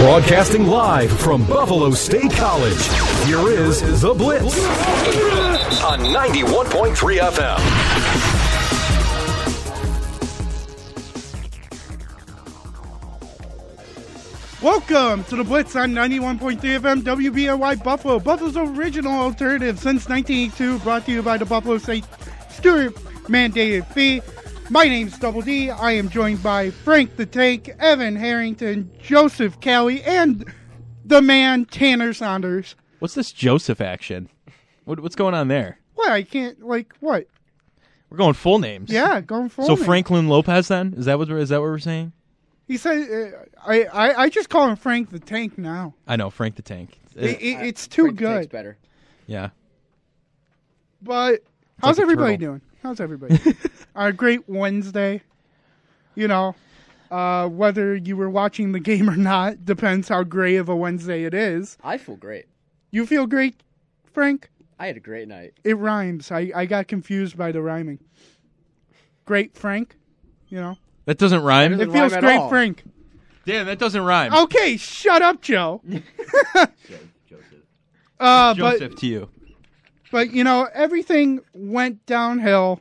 Broadcasting live from Buffalo State College, here is The Blitz on 91.3 FM. Welcome to the Blitz on 91.3 FM WBNY Buffalo, Buffalo's original alternative since 1982, brought to you by the Buffalo State Stewart mandated fee. My name's Double D. I am joined by Frank the Tank, Evan Harrington, Joseph Kelly, and the man Tanner Saunders. What's this Joseph action? What, what's going on there? What? I can't, like, what? We're going full names. Yeah, going for So Franklin Lopez then is that what is that what we're saying? He said, uh, I, I, I just call him Frank the Tank now. I know Frank the Tank. It, it, it's too Frank Tank's good. better. yeah. But how's like a everybody turtle. doing? How's everybody? a great Wednesday. You know, uh, whether you were watching the game or not depends how gray of a Wednesday it is. I feel great. You feel great, Frank? I had a great night. It rhymes. I, I got confused by the rhyming. Great, Frank. You know, That doesn't rhyme. Doesn't it feels rhyme at great, all. Frank. Damn, that doesn't rhyme. Okay, shut up, Joe. uh, but Joseph to you. But you know, everything went downhill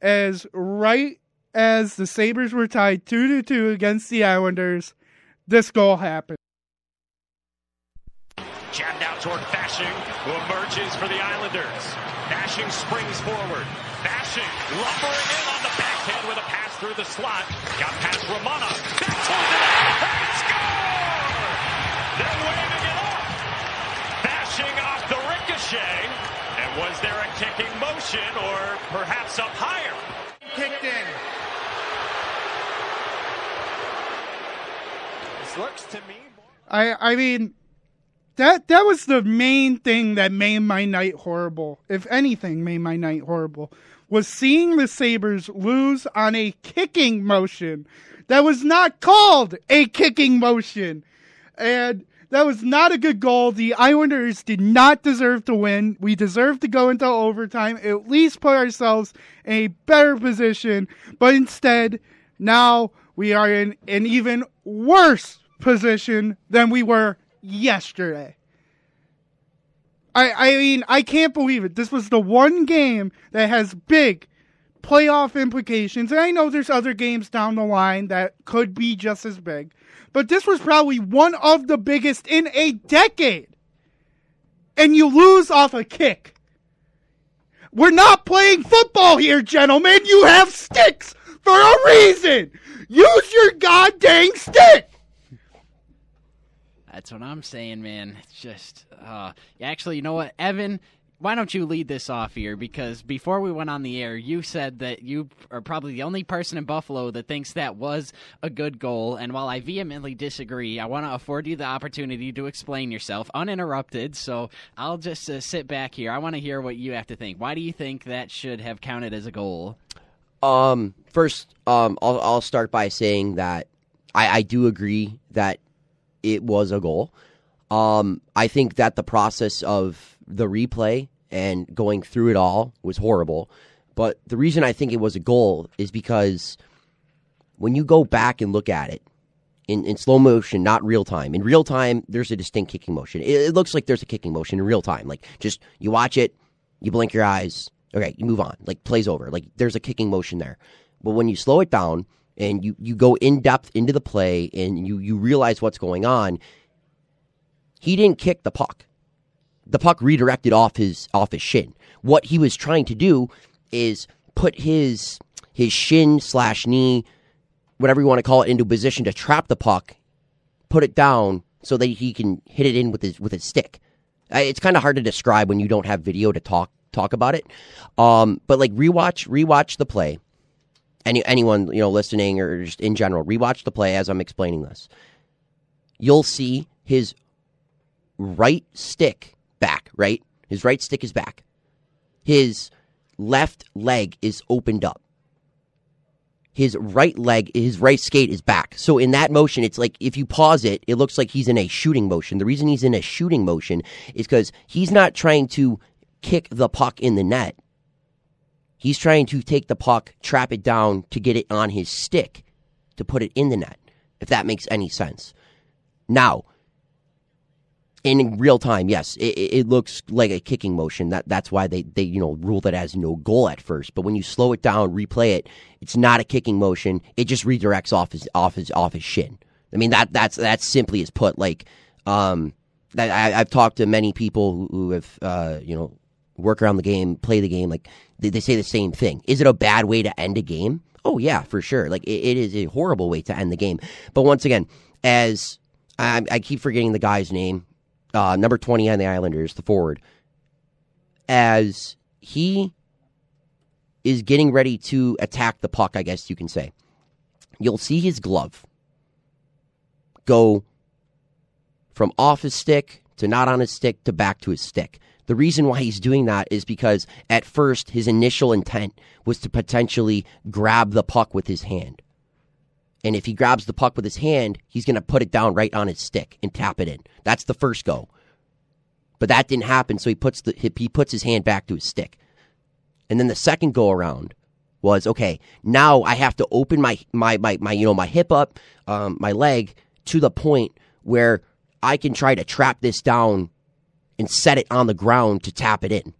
as right as the Sabres were tied two to two against the Islanders, this goal happened. Jabbed out toward Fasching, who emerges for the Islanders. Fasching springs forward. Fasching lumbering in on the backhand with a pass through the slot. Got past Romana. Back toward the. And score! They're waving it off. Fasching off the ricochet. And was there a kicking motion or perhaps up higher? Kicked in. This looks to me. I I mean that that was the main thing that made my night horrible. If anything made my night horrible was seeing the Sabres lose on a kicking motion that was not called a kicking motion. And that was not a good goal. The Islanders did not deserve to win. We deserved to go into overtime, at least put ourselves in a better position. But instead, now we are in an even worse position than we were yesterday. I, I mean, I can't believe it. This was the one game that has big playoff implications. And I know there's other games down the line that could be just as big. But this was probably one of the biggest in a decade. And you lose off a kick. We're not playing football here, gentlemen. You have sticks for a reason. Use your goddamn stick. That's what I'm saying, man. It's just, uh, actually, you know what, Evan? Why don't you lead this off here? Because before we went on the air, you said that you are probably the only person in Buffalo that thinks that was a good goal. And while I vehemently disagree, I want to afford you the opportunity to explain yourself uninterrupted. So I'll just uh, sit back here. I want to hear what you have to think. Why do you think that should have counted as a goal? Um, first, um, I'll, I'll start by saying that I, I do agree that it was a goal. Um, I think that the process of the replay and going through it all was horrible. But the reason I think it was a goal is because when you go back and look at it in, in slow motion, not real time, in real time, there's a distinct kicking motion. It, it looks like there's a kicking motion in real time. Like, just you watch it, you blink your eyes, okay, you move on. Like, plays over. Like, there's a kicking motion there. But when you slow it down and you, you go in depth into the play and you, you realize what's going on, he didn't kick the puck. The puck redirected off his off his shin. What he was trying to do is put his his shin slash knee, whatever you want to call it, into position to trap the puck, put it down so that he can hit it in with his with his stick. It's kind of hard to describe when you don't have video to talk talk about it. Um, but like rewatch rewatch the play. Any anyone you know listening or just in general, rewatch the play as I'm explaining this. You'll see his right stick back, right? His right stick is back. His left leg is opened up. His right leg, his right skate is back. So in that motion, it's like if you pause it, it looks like he's in a shooting motion. The reason he's in a shooting motion is because he's not trying to kick the puck in the net. He's trying to take the puck, trap it down to get it on his stick to put it in the net, if that makes any sense. Now, in real time, yes, it, it looks like a kicking motion. That that's why they, they you know ruled it as no goal at first. But when you slow it down, replay it, it's not a kicking motion. It just redirects off his off his off his shin. I mean that that's that's simply as put. Like, um, that I, I've talked to many people who, who have uh, you know work around the game, play the game. Like they, they say the same thing. Is it a bad way to end a game? Oh yeah, for sure. Like it, it is a horrible way to end the game. But once again, as I, I keep forgetting the guy's name, uh, number twenty on the Islanders, the forward, as he is getting ready to attack the puck. I guess you can say. You'll see his glove go from off his stick to not on his stick to back to his stick. The reason why he's doing that is because at first his initial intent was to potentially grab the puck with his hand. And if he grabs the puck with his hand, he's going to put it down right on his stick and tap it in. That's the first go. But that didn't happen, so he puts the he puts his hand back to his stick. And then the second go around was okay. Now I have to open my my my, my you know my hip up, um, my leg to the point where I can try to trap this down and set it on the ground to tap it in.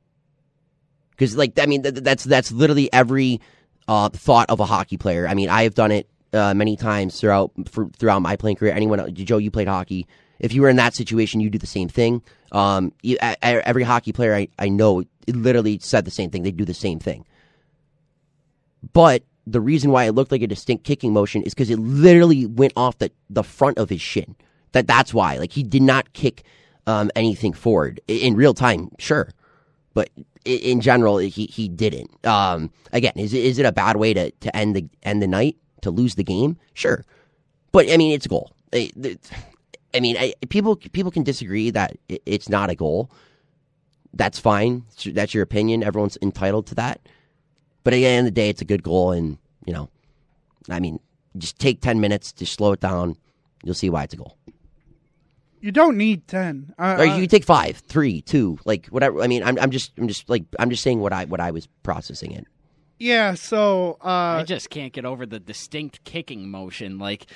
Because like I mean th- that's that's literally every uh, thought of a hockey player. I mean I have done it uh, many times throughout for, throughout my playing career. Anyone, Joe, you played hockey. If you were in that situation, you do the same thing. Um, you, every hockey player I, I know literally said the same thing. They do the same thing. But the reason why it looked like a distinct kicking motion is because it literally went off the, the front of his shin. That that's why. Like he did not kick um, anything forward I- in real time. Sure, but i- in general, he he didn't. Um, again, is it, is it a bad way to, to end the end the night to lose the game? Sure, but I mean it's a goal. I, I mean, I, people people can disagree that it's not a goal. That's fine. That's your opinion. Everyone's entitled to that. But at the end of the day, it's a good goal, and you know, I mean, just take ten minutes to slow it down. You'll see why it's a goal. You don't need ten. Uh, Or you can take five, three, two, like whatever. I mean, I'm, I'm just, I'm just like, I'm just saying what I, what I was processing it. Yeah. So I uh, just can't get over the distinct kicking motion. Like,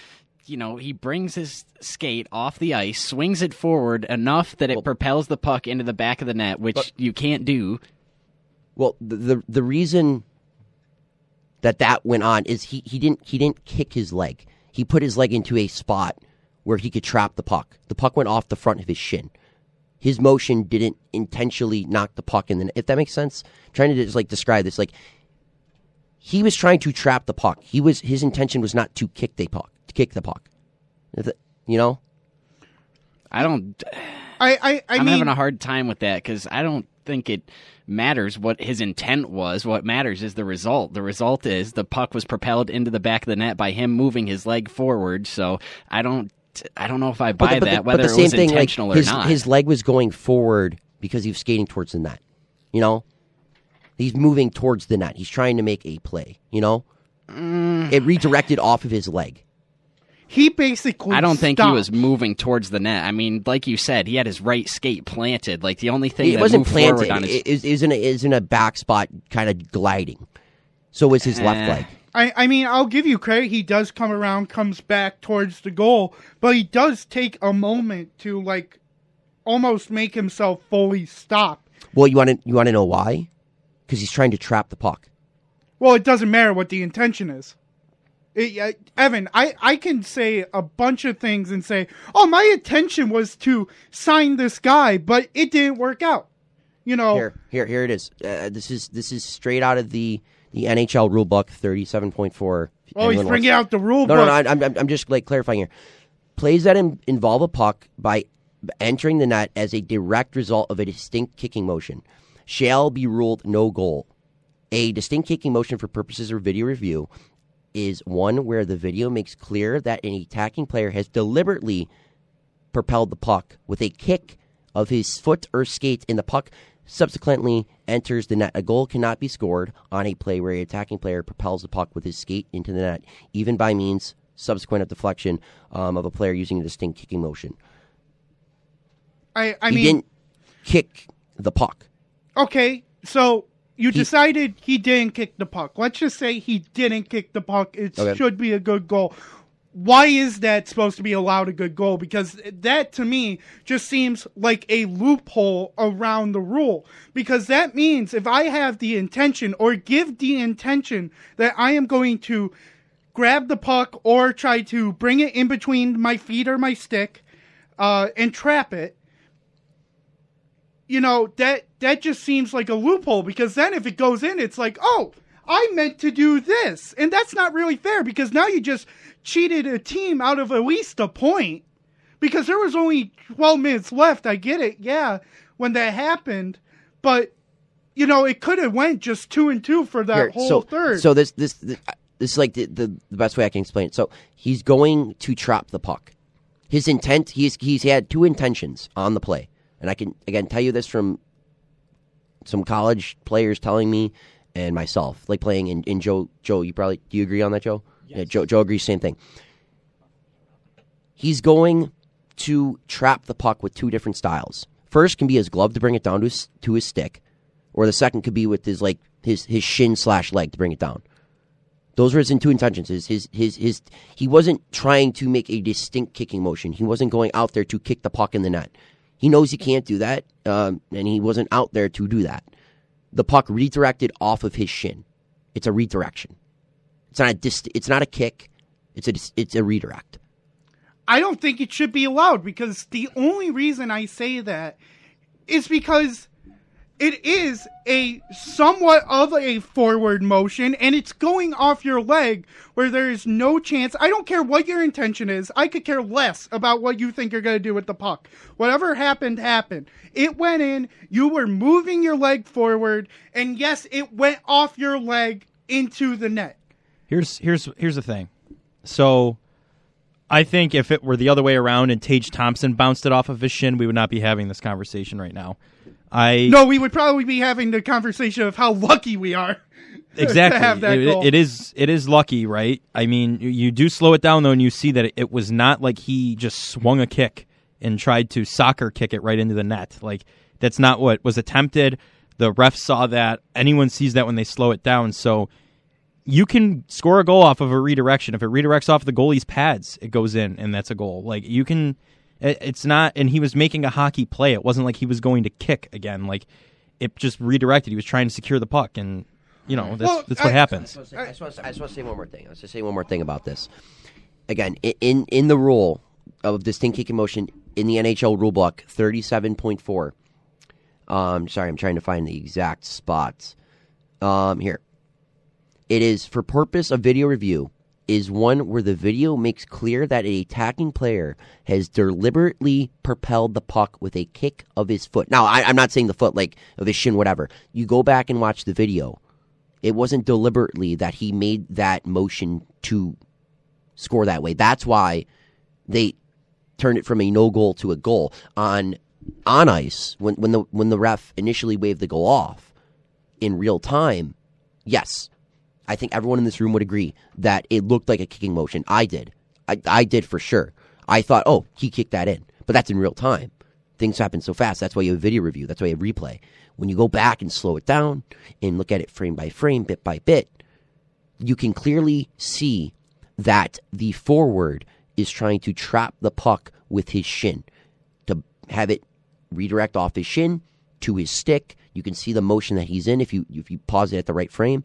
you know, he brings his skate off the ice, swings it forward enough that it propels the puck into the back of the net, which you can't do. Well, the, the the reason that that went on is he, he didn't he didn't kick his leg. He put his leg into a spot where he could trap the puck. The puck went off the front of his shin. His motion didn't intentionally knock the puck in the net. If that makes sense, I'm trying to just like describe this like he was trying to trap the puck. He was his intention was not to kick the puck. To kick the puck. You know? I don't. I I, I I'm mean, having a hard time with that because I don't think it matters what his intent was. What matters is the result. The result is the puck was propelled into the back of the net by him moving his leg forward. So I don't. I don't know if I buy the- that whether the it same was thing, like, intentional his, or not. His leg was going forward because he was skating towards the net. You know, he's moving towards the net. He's trying to make a play. You know, Mm. it redirected off of his leg. he basically. I don't think he was moving towards the net. I mean, like you said, he had his right skate planted. Like the only thing It that wasn't moved planted. forward on his It is is in a, is in a back spot, kind of gliding. So was his left Eh. leg. I, I mean, I'll give you credit. He does come around, comes back towards the goal, but he does take a moment to like almost make himself fully stop. Well, you want to you want to know why? Because he's trying to trap the puck. Well, it doesn't matter what the intention is. It- uh, Evan, I, I can say a bunch of things and say, oh, my intention was to sign this guy, but it didn't work out. You know, Here, here, here it is. Uh, this is this is straight out of the the NHL rulebook, thirty seven point four. oh, he's bringing out the rule No, book. no, no. I'm, I'm, I'm just like clarifying here. Plays that in, involve a puck by entering the net as a direct result of a distinct kicking motion shall be ruled no goal. A distinct kicking motion for purposes of video review is one where the video makes clear that an attacking player has deliberately propelled the puck with a kick of his foot or skate in the puck subsequently enters the net. A goal cannot be scored on a play where a attacking player propels the puck with his skate into the net, even by means subsequent of deflection um, of a player using a distinct kicking motion. I, I he mean, didn't kick the puck. Okay, so you decided he didn't kick the puck. Let's just say he didn't kick the puck. It Okay. should be a good goal. why is that supposed to be allowed a good goal? Because that to me just seems like a loophole around the rule. Because that means if I have the intention or give the intention that I am going to grab the puck or try to bring it in between my feet or my stick uh, and trap it, you know that that just seems like a loophole. Because then if it goes in, it's like, oh, I meant to do this, and that's not really fair. Because now you just cheated a team out of at least a point because there was only 12 minutes left. I get it, yeah, when that happened, but you know it could have went just two and two for that Here, whole so, third. So this this this, this is like the, the the best way I can explain it. So he's going to trap the puck. His intent he's he's had two intentions on the play, and I can again tell you this from some college players telling me and myself, like playing in, in Joe Joe. You probably do you agree on that, Joe? Yeah, Joe Joe agrees. Same thing. He's going to trap the puck with two different styles. First can be his glove to bring it down to his to his stick, or the second could be with his like his his shin slash leg to bring it down. Those were his two intentions. His, his his his he wasn't trying to make a distinct kicking motion. He wasn't going out there to kick the puck in the net. He knows he can't do that, um, and he wasn't out there to do that. The puck redirected off of his shin. It's a redirection. It's not a dist- It's not a kick. It's a it's a redirect. I don't think it should be allowed because the only reason I say that is because it is a somewhat of a forward motion and it's going off your leg where there is no chance. I don't care what your intention is. I could care less about what you think you're going to do with the puck. Whatever happened, happened. It went in. You were moving your leg forward and yes, it went off your leg into the net. Here's here's here's the thing. So I think if it were the other way around and Tage Thompson bounced it off of his shin, we would not be having this conversation right now. I No, we would probably be having the conversation of how lucky we are. exactly. to have that It- goal. it is it is lucky, right? I mean, you, do slow it down though, and you see that it, it was not like he just swung a kick and tried to soccer kick it right into the net. Like that's not what was attempted. The ref saw that. Anyone sees that when they slow it down. So you can score a goal off of a redirection. If it redirects off the goalie's pads, it goes in, and that's a goal. Like you can. It- It's not, and he was making a hockey play. It wasn't like he was going to kick again. Like it just redirected. He was trying to secure the puck, and you know that's, Well, that's what I- happens. I just, want to, I just want to say one more thing. I was to say one more thing about this. Again, in in the rule of distinct kicking motion in the NHL rulebook, thirty seven point four. Um, sorry, I'm trying to find the exact spots. Um, here, it is for purpose of video review. Is one where the video makes clear that an attacking player has deliberately propelled the puck with a kick of his foot. Now, I, I'm not saying the foot, like of his shin, whatever. You go back and watch the video it wasn't deliberately that he made that motion to score that way. That's why they turned it from a no goal to a goal on on ice when when the when the ref initially waved the goal off in real time. Yes, I think everyone in this room would agree that it looked like a kicking motion. I did. I, I did for sure. I thought, oh, he kicked that in, but that's in real time. Things happen so fast. That's why you have video review. That's why you have replay. When you go back and slow it down and look at it frame by frame, bit by bit, you can clearly see that the forward is trying to trap the puck with his shin to have it redirect off his shin to his stick. You can see the motion that he's in if you if you pause it at the right frame.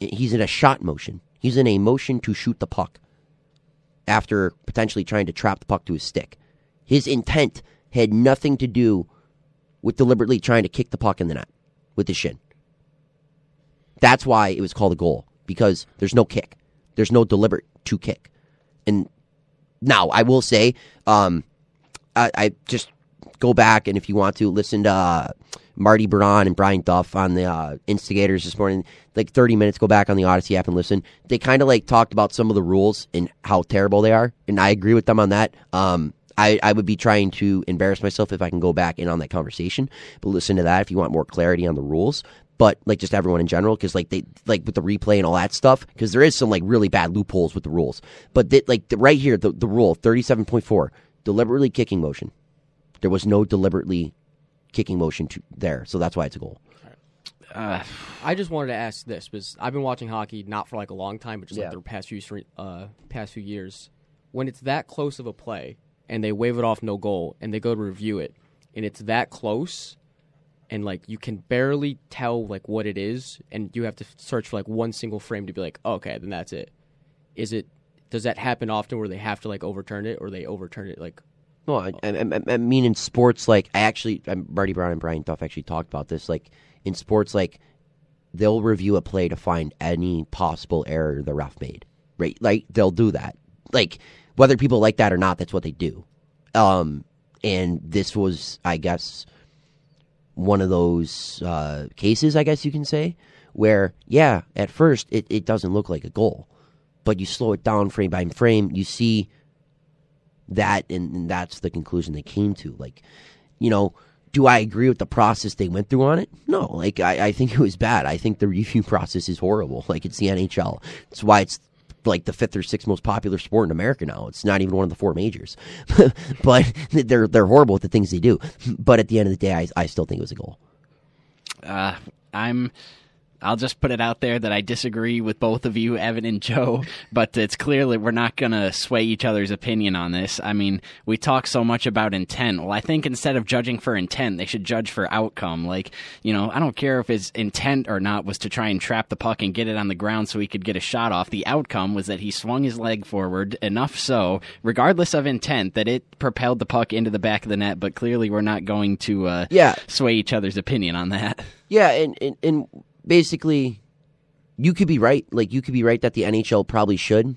He's in a shot motion. He's in a motion to shoot the puck after potentially trying to trap the puck to his stick. His intent had nothing to do with deliberately trying to kick the puck in the net with his shin. That's why it was called a goal because there's no kick. There's no deliberate to kick. And now I will say, um, I, I just go back and if you want to listen to uh, Marty Biron and Brian Duff on the uh, Instigators this morning, like 30 minutes, go back on the Audacy app and listen. They kind of like talked about some of the rules and how terrible they are, and I agree with them on that. Um, I, I would be trying to embarrass myself if I can go back in on that conversation, but listen to that if you want more clarity on the rules. But like just everyone in general, because like they like with the replay and all that stuff, because there is some like really bad loopholes with the rules. But like the, right here, the the rule thirty seven point four, deliberately kicking motion. There was no deliberately kicking motion to there, so that's why it's a goal. I just wanted to ask this because I've been watching hockey not for like a long time, but just Yeah. like the past few uh, past few years. when it's that close of a play and they wave it off no goal and they go to review it and it's that close and like you can barely tell like what it is and you have to search for like one single frame to be like oh, okay then that's it is it does that happen often where they have to like overturn it or they overturn it like No, I, I, I, mean in sports, like I actually, Marty Biron and Brian Duff actually talked about this. Like in sports, like they'll review a play to find any possible error the ref made. Right? Like they'll do that. Like whether people like that or not, that's what they do. Um, and this was, I guess, one of those uh, cases, I guess you can say, where yeah, at first it, it doesn't look like a goal, but you slow it down frame by frame, you see that and, and that's the conclusion they came to. Like you know do i agree with the process they went through on it? No. Like i, I think it was bad. I think the review process is horrible. Like it's the nhl it's why it's like the fifth or sixth most popular sport in america now. It's not even one of the four majors. But they're they're horrible with the things they do. But at the end of the day i, I still think it was a goal. Uh, I'm. I'll just put it out there that I disagree with both of you, Evan and Joe, but it's clearly we're not going to sway each other's opinion on this. I mean, we talk so much about intent. Well, I think instead of judging for intent, they should judge for outcome. Like, you know, I don't care if his intent or not was to try and trap the puck and get it on the ground so he could get a shot off. The outcome was that he swung his leg forward enough so, regardless of intent, that it propelled the puck into the back of the net, but clearly we're not going to uh, Yeah. sway each other's opinion on that. Yeah, and, and and basically, you could be right. Like you could be right that the NHL probably should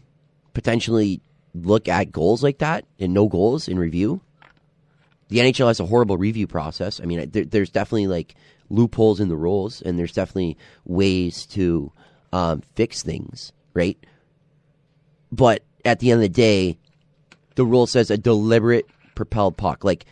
potentially look at goals like that and no goals in review. The NHL has a horrible review process. I mean, there, there's definitely like loopholes in the rules, and there's definitely ways to um, fix things, right? But at the end of the day, the rule says a deliberate propelled puck, like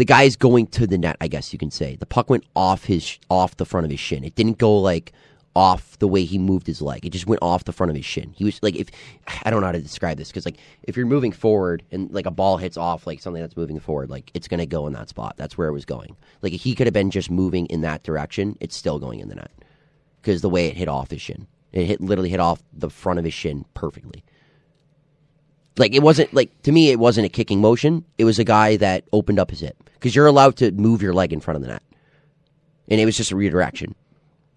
the guy's going to the net. I guess you can say the puck went off his off the front of his shin. It didn't go like off the way he moved his leg. It just went off the front of his shin. He was like, if I don't know how to describe this because like if you're moving forward and like a ball hits off like something that's moving forward, like it's gonna go in that spot. That's where it was going. Like he could have been just moving in that direction. It's still going in the net because the way it hit off his shin, it hit literally hit off the front of his shin perfectly. Like it wasn't like to me, it wasn't a kicking motion. It was a guy that opened up his hip because you're allowed to move your leg in front of the net, and it was just a redirection.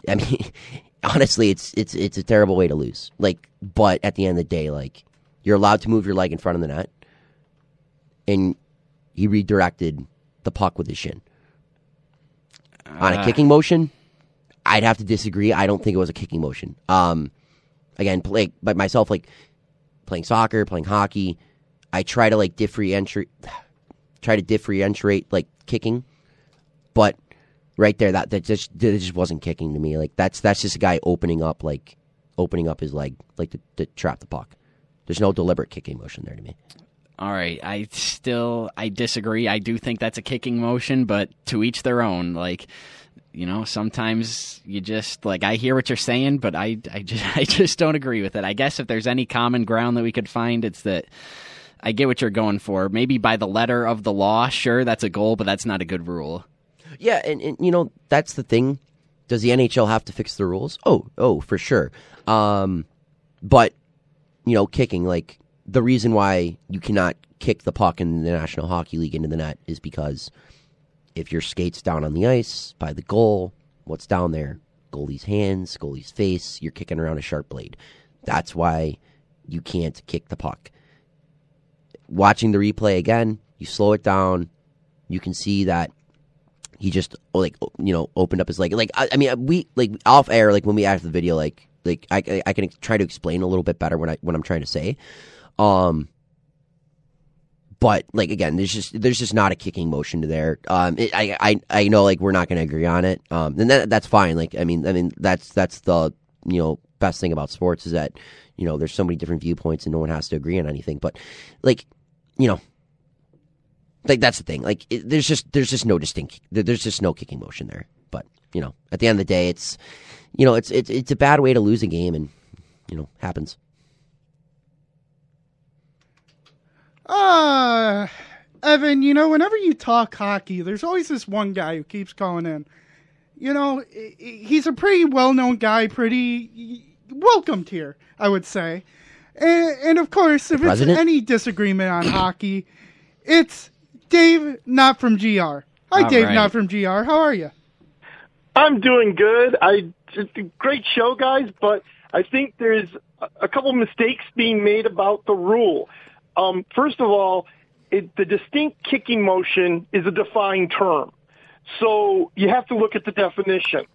I mean, honestly, it's it's it's a terrible way to lose. Like, but at the end of the day, like you're allowed to move your leg in front of the net, and he redirected the puck with his shin on a kicking motion. I'd have to disagree. I don't think it was a kicking motion. Um, again, play but myself like playing soccer, playing hockey. I try to like differentiate, try to differentiate like kicking, but right there that that just that just wasn't kicking to me. Like that's that's just a guy opening up like opening up his leg like to, to trap the puck. There's no deliberate kicking motion there to me. All right, I still I disagree. I do think that's a kicking motion, but to each their own. Like, you know, sometimes you just like I hear what you're saying, but I I just I just don't agree with it. I guess if there's any common ground that we could find, it's that I get what you're going for. Maybe by the letter of the law, sure, that's a goal, but that's not a good rule. Yeah, and, and you know that's the thing. Does the NHL have to fix the rules? Oh, oh, for sure. Um, but you know, kicking like the reason why you cannot kick the puck in the National Hockey League into the net is because if your skates down on the ice by the goal, what's down there? Goalie's hands, goalie's face. You're kicking around a sharp blade. That's why you can't kick the puck. Watching the replay again, you slow it down. You can see that he just like you know opened up his leg. Like I, I mean, we like off air, like when we added the video, like like I I- can try to explain a little bit better what I what I'm trying to say. Um, but like again, there's just there's just not a kicking motion to there. Um, it, I I I know like we're not going to agree on it. Um, and that that's fine. Like I mean I mean that's that's the you know best thing about sports is that you know there's so many different viewpoints and no one has to agree on anything. But like you know like that's the thing. Like it, there's just there's just no distinct there's just no kicking motion there. But you know, at the end of the day, it's you know it's it's it's a bad way to lose a game, and you know happens. Uh, Evan, you know, whenever you talk hockey, there's always this one guy who keeps calling in. You know, he's a pretty well known guy, pretty welcomed here, I would say. And, and of course, if it's any disagreement on hockey, it's Dave, not from GR. Hi, All Dave, right. not from GR. How are you? I'm doing good. I great show, guys, but I think there's a- a couple mistakes being made about the rule. Um, first of all, it, the distinct kicking motion is a defined term, so you have to look at the definition.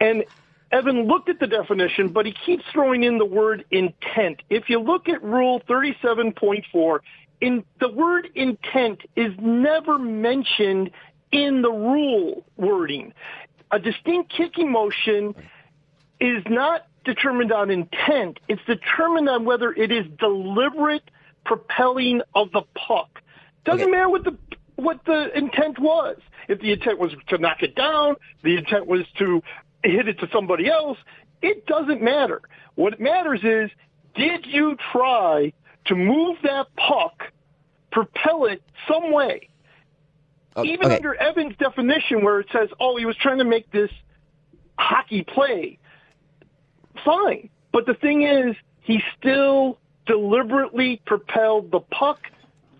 And Evan looked at the definition, but he keeps throwing in the word intent. If you look at Rule 37.4, in the word intent is never mentioned in the rule wording. A distinct kicking motion is not determined on intent. It's determined on whether it is deliberate propelling of the puck. Doesn't Okay. matter what the what the intent was. If the intent was to knock it down, the intent was to hit it to somebody else, it doesn't matter. What matters is did you try to move that puck, propel it some way? O- even under Evans' definition, where it says, "Oh, he was trying to make this hockey play," fine. But the thing is, he still deliberately propelled the puck.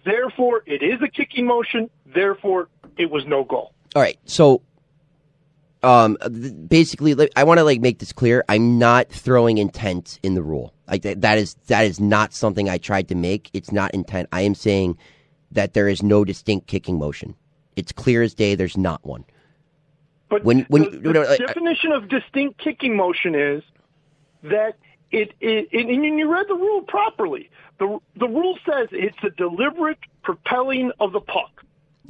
Therefore, it is a kicking motion. Therefore, it was no goal. All right, so um, basically, like, I want to like make this clear. I'm not throwing intent in the rule. Like that, that is that is not something I tried to make. It's not intent. I am saying that there is no distinct kicking motion. It's clear as day. There's not one. But When- when- the, the I- I- definition of distinct kicking motion is that it, it, it and you read the rule properly. The the rule says it's a deliberate propelling of the puck.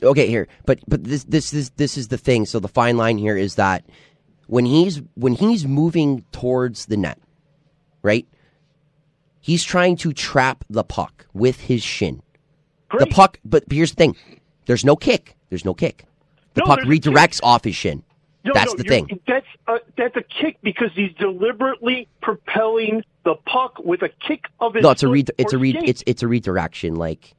Okay, here, but but this this is this is the thing. So the fine line here is that when he's when he's moving towards the net, right? He's trying to trap the puck with his shin. The puck, but here's the thing: there's no kick. There's no kick. The No, puck there's a kick. redirects off his shin. No, That's no, the thing. That's a, that's a kick because he's deliberately propelling the puck with a kick of his. No, it's a re- it's a re- it's it's a redirection. Like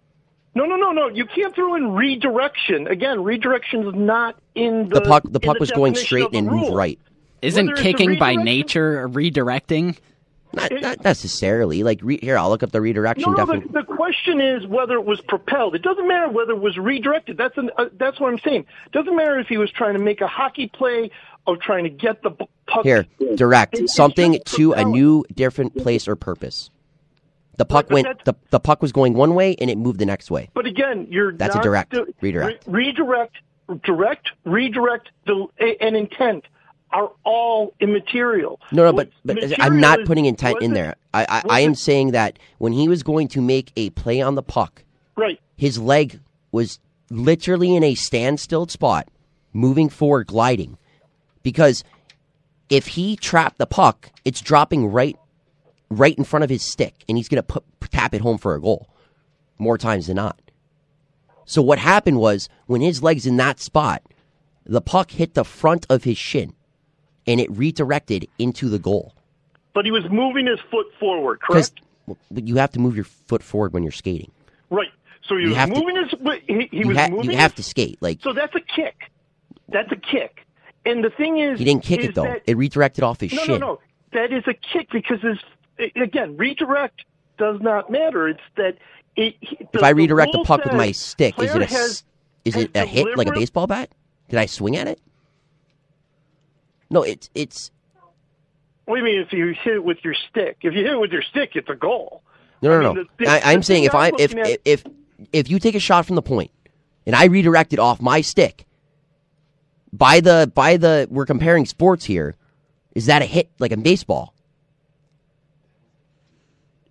no, no, no, no. You can't throw in redirection again. Redirection is not in the. the puck, the in puck was going straight of the and moved right. Isn't Whether kicking by nature a redirecting? Not, not necessarily. Like re- here, I'll look up the redirection. No, no. The, the question is whether it was propelled. It doesn't matter whether it was redirected. That's an, uh, that's what I'm saying. It Doesn't matter if he was trying to make a hockey play or trying to get the puck. Here, direct It's something just to a new, different place or purpose. The puck went. The, the puck was going one way, and it moved the next way. But again, you're That's a direct, do- redirect. re- redirect, direct, redirect, a- and intent are all immaterial. No, no, but, but I'm not putting intent in there. I, I, I am saying that when he was going to make a play on the puck, Right. his leg was literally in a standstill spot, moving forward, gliding. Because if he trapped the puck, it's dropping right, right in front of his stick, and he's going to put tap it home for a goal, more times than not. So what happened was when his legs in that spot, the puck hit the front of his shin, and it redirected into the goal. But he was moving his foot forward, correct? you have to move your foot forward when you're skating. Right. So he you was have to- moving his. He, he You, was ha- moving. you have to skate. Like So that's a kick. That's a kick. And the thing is, he didn't kick is it though; that- it redirected off his no, shin. no, no. That is a kick because his again redirect does not matter. It's that it. he- If I redirect the rule puck with my stick, is it a has- is it a hit like a baseball bat? Did I swing at it? No, it's it's What do you mean if you hit it with your stick? If you hit it with your stick, it's a goal. no, no, I mean, no. the- the- I, I'm the saying if I I'm if, at- if if you take a shot from the point and I redirect it off my stick, by the by the we're comparing sports here. Is that a hit like in baseball?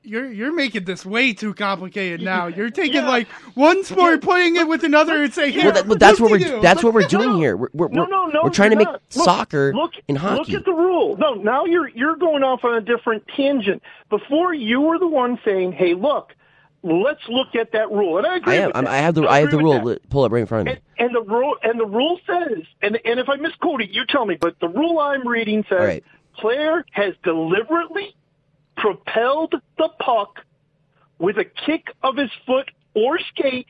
You're you're making this way too complicated now. You're taking like one sport, putting it with another, and saying, "Here, Well, that, well that's what we're whoop-de-doo." that's what we're doing no. here. We're we're, no, no, no, we're trying to make not. Look, soccer look, and hockey. Look at the rule. No, now you're you're going off on a different tangent. Before you were the one saying, "Hey, look, let's look at that rule," and I agree. I am. with I'm, that. I have the I have the rule. Pull it right in front of me. And, and the rule and the rule says, and and if I misquote it, you tell me. But the rule I'm reading says, right. player has deliberately propelled the puck with a kick of his foot or skate,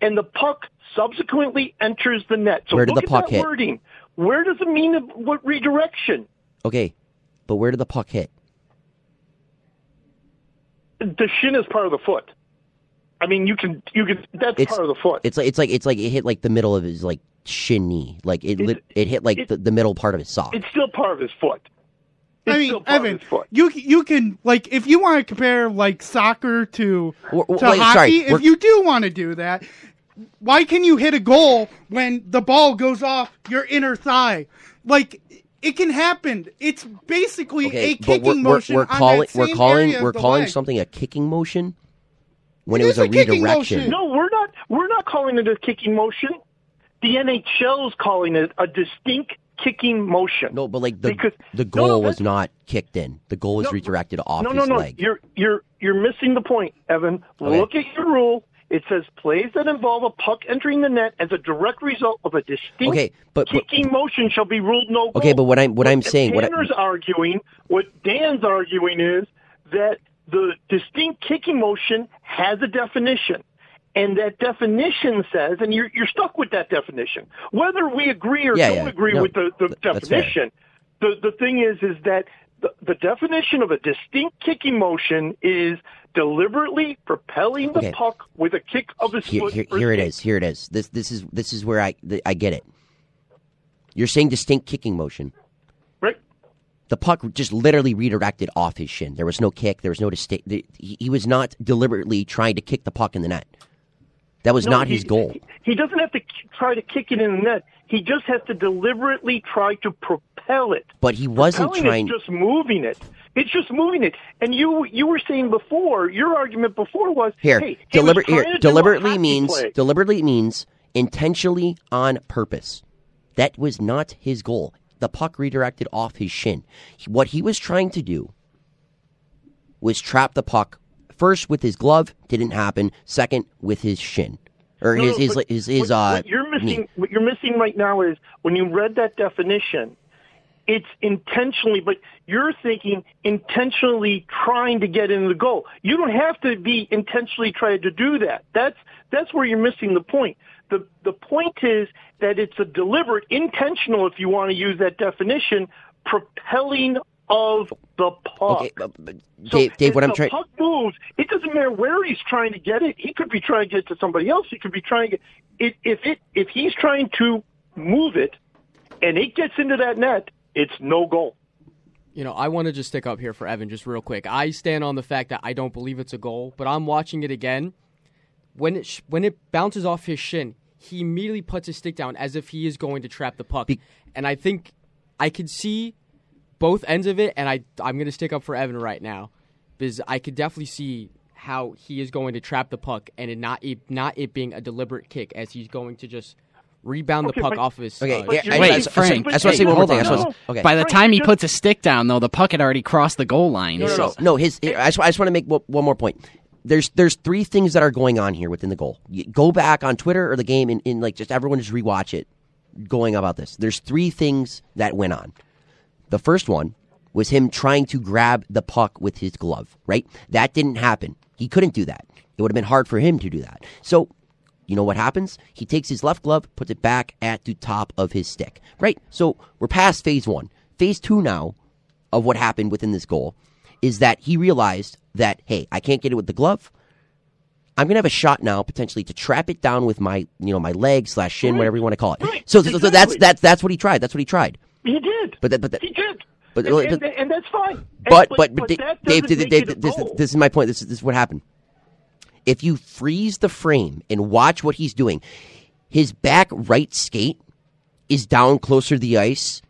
and the puck subsequently enters the net. So Where did look the at puck that hit? wording. Where does it mean? What redirection? Okay, but where did the puck hit? the shin is part of the foot. I mean, you can you can that's It's- part of the foot. It's like it's like it's like it hit like the middle of his like shin knee. Like it lit, it hit like it- the, the middle part of his sock. It's still part of his foot. It's I mean, still part Evan, of his foot. you you can like if you want to compare like soccer to Or- or- to wait, hockey. sorry, if you do want to do that, why can you hit a goal when the ball goes off your inner thigh? Like it can happen. It's basically a okay, but kicking we're, we're, motion. we're on calling that we're calling we're calling leg. something a kicking motion when It it, was a a redirection. motion. No, we're not. We're not calling it a kicking motion. The NHL is calling it a distinct kicking motion. No, but like the Because- the goal no, was not kicked in. The goal was No, redirected off no, his no, no. leg. You're you're you're missing the point, Evan. Okay. Look at your rule. It says plays that involve a puck entering the net as a direct result of a distinct Okay, but- but- kicking motion shall be ruled no goal. Okay, but what I'm what I'm saying, what I, arguing, what Dan's arguing is that the distinct kicking motion has a definition. And that definition says, and you're, you're stuck with that definition. Whether we agree or Yeah, don't yeah. agree No, with the, the th- definition, the, the thing is, is that the, the definition of a distinct kicking motion is deliberately propelling the Okay. puck with a kick of his here, foot. here, here it is. Here it is. This this is this is where I th- I get it. You're saying distinct kicking motion. Right? The puck just literally redirected off his shin. There was no kick. There was no distinct. He was not deliberately trying to kick the puck in the net. That was No, not he- his goal. He, doesn't have to try to kick it in the net. He just has to deliberately try to propel it. But he wasn't Propelling trying. is just moving it. It's just moving it. And you you were saying before, your argument before was Here, hey, he deliber- trying here to do a deliberately means play. deliberately means intentionally on purpose. That was not his goal. The puck redirected off his shin. What he was trying to do was trap the puck first with his glove, didn't happen. Second with his shin or No, his his but his, his, what, uh what you're missing knee. what you're missing right now is when you read that definition it's intentionally but you're thinking intentionally trying to get into the goal you don't have to be intentionally trying to do that that's that's where you're missing the point the the point is that it's a deliberate intentional if you want to use that definition propelling of the puck Okay, but, but so Dave, Dave, if what I'm the trying. puck moves, it doesn't matter where he's trying to get it. He could be trying to get it to somebody else. He could be trying to get it. If it if he's trying to move it, and it gets into that net, it's no goal. You know, I want to just stick up here for Evan just real quick. I stand on the fact that I don't believe it's a goal, but I'm watching it again. When it sh- when it bounces off his shin, he immediately puts his stick down as if he is going to trap the puck. Be- and I think I could see both ends of it, and I I'm going to stick up for Evan right now because I could definitely see how he is going to trap the puck and it not it, not it being a deliberate kick as he's going to just rebound Okay, the puck but- off of his. Okay, yeah, I, Wait, I, I, Frank. I, just want to say one more hold thing. On. No. okay. By the Frank, time he just- puts his stick down, though, the puck had already crossed the goal line. No, no, so- no. No, his. I just, I just want to make one one more point. There's there's three things that are going on here within the goal. You go back on Twitter or the game and, and like just everyone just rewatch it. Going about this, there's three things that went on. The first one was him trying to grab the puck with his glove. Right, that didn't happen. He couldn't do that. It would have been hard for him to do that. So you know what happens? He takes his left glove, puts it back at the top of his stick. Right? So we're past phase one. Phase two now of what happened within this goal is that he realized that, hey, I can't get it with the glove. I'm gonna have a shot now potentially to trap it down with my, you know, my leg slash shin, Right. whatever you want to call it. Right. So, so, so that's that's that's what he tried. That's what he tried. He did. But that- but that- he did. but- and, but- and, and that's fine. But but but, Da- Dave, Dave, Dave, this, this is my point. This is this is what happened. If you freeze the frame and watch what he's doing, his back right skate is down closer to the ice.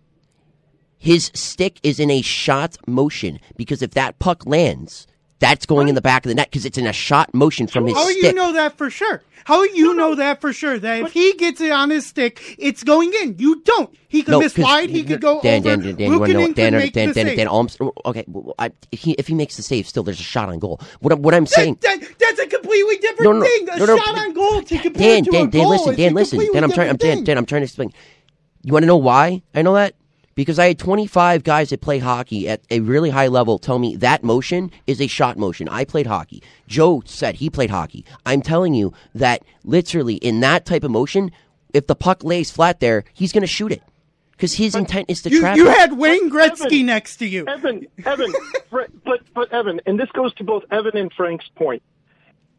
His stick is in a shot motion because if that puck lands, that's going in the back of the net because it's in a shot motion from his oh, stick. How do stick. you know that for sure? How do you know that for sure? That if he gets it on his stick, it's going in. You don't. He could No, miss 'cause- wide. He could go Dan, over. Dan, Dan, Dan, you want to know Dan, Dan, make Dan, the Dan, save. Dan, Alms- okay, well, I, if he if he makes the save, still there's a shot on goal. What I'm, what I'm saying, That, that, that's a completely different No, no, no. thing. A No, no. shot on goal to compare Dan, to Dan, a Dan, goal listen, is Dan, listen, Dan. I'm trying, I'm Dan. Dan, I'm trying to explain. You want to know why I know that? Because I had 25 guys that play hockey at a really high level tell me that motion is a shot motion. I played hockey. Joe said he played hockey. I'm telling you that literally in that type of motion, if the puck lays flat there, he's going to shoot it. Because his intent is to You, trap. you it. had Wayne Gretzky Evan, next to you. Evan, Evan, Fr- but but Evan, and this goes to both Evan and Frank's point,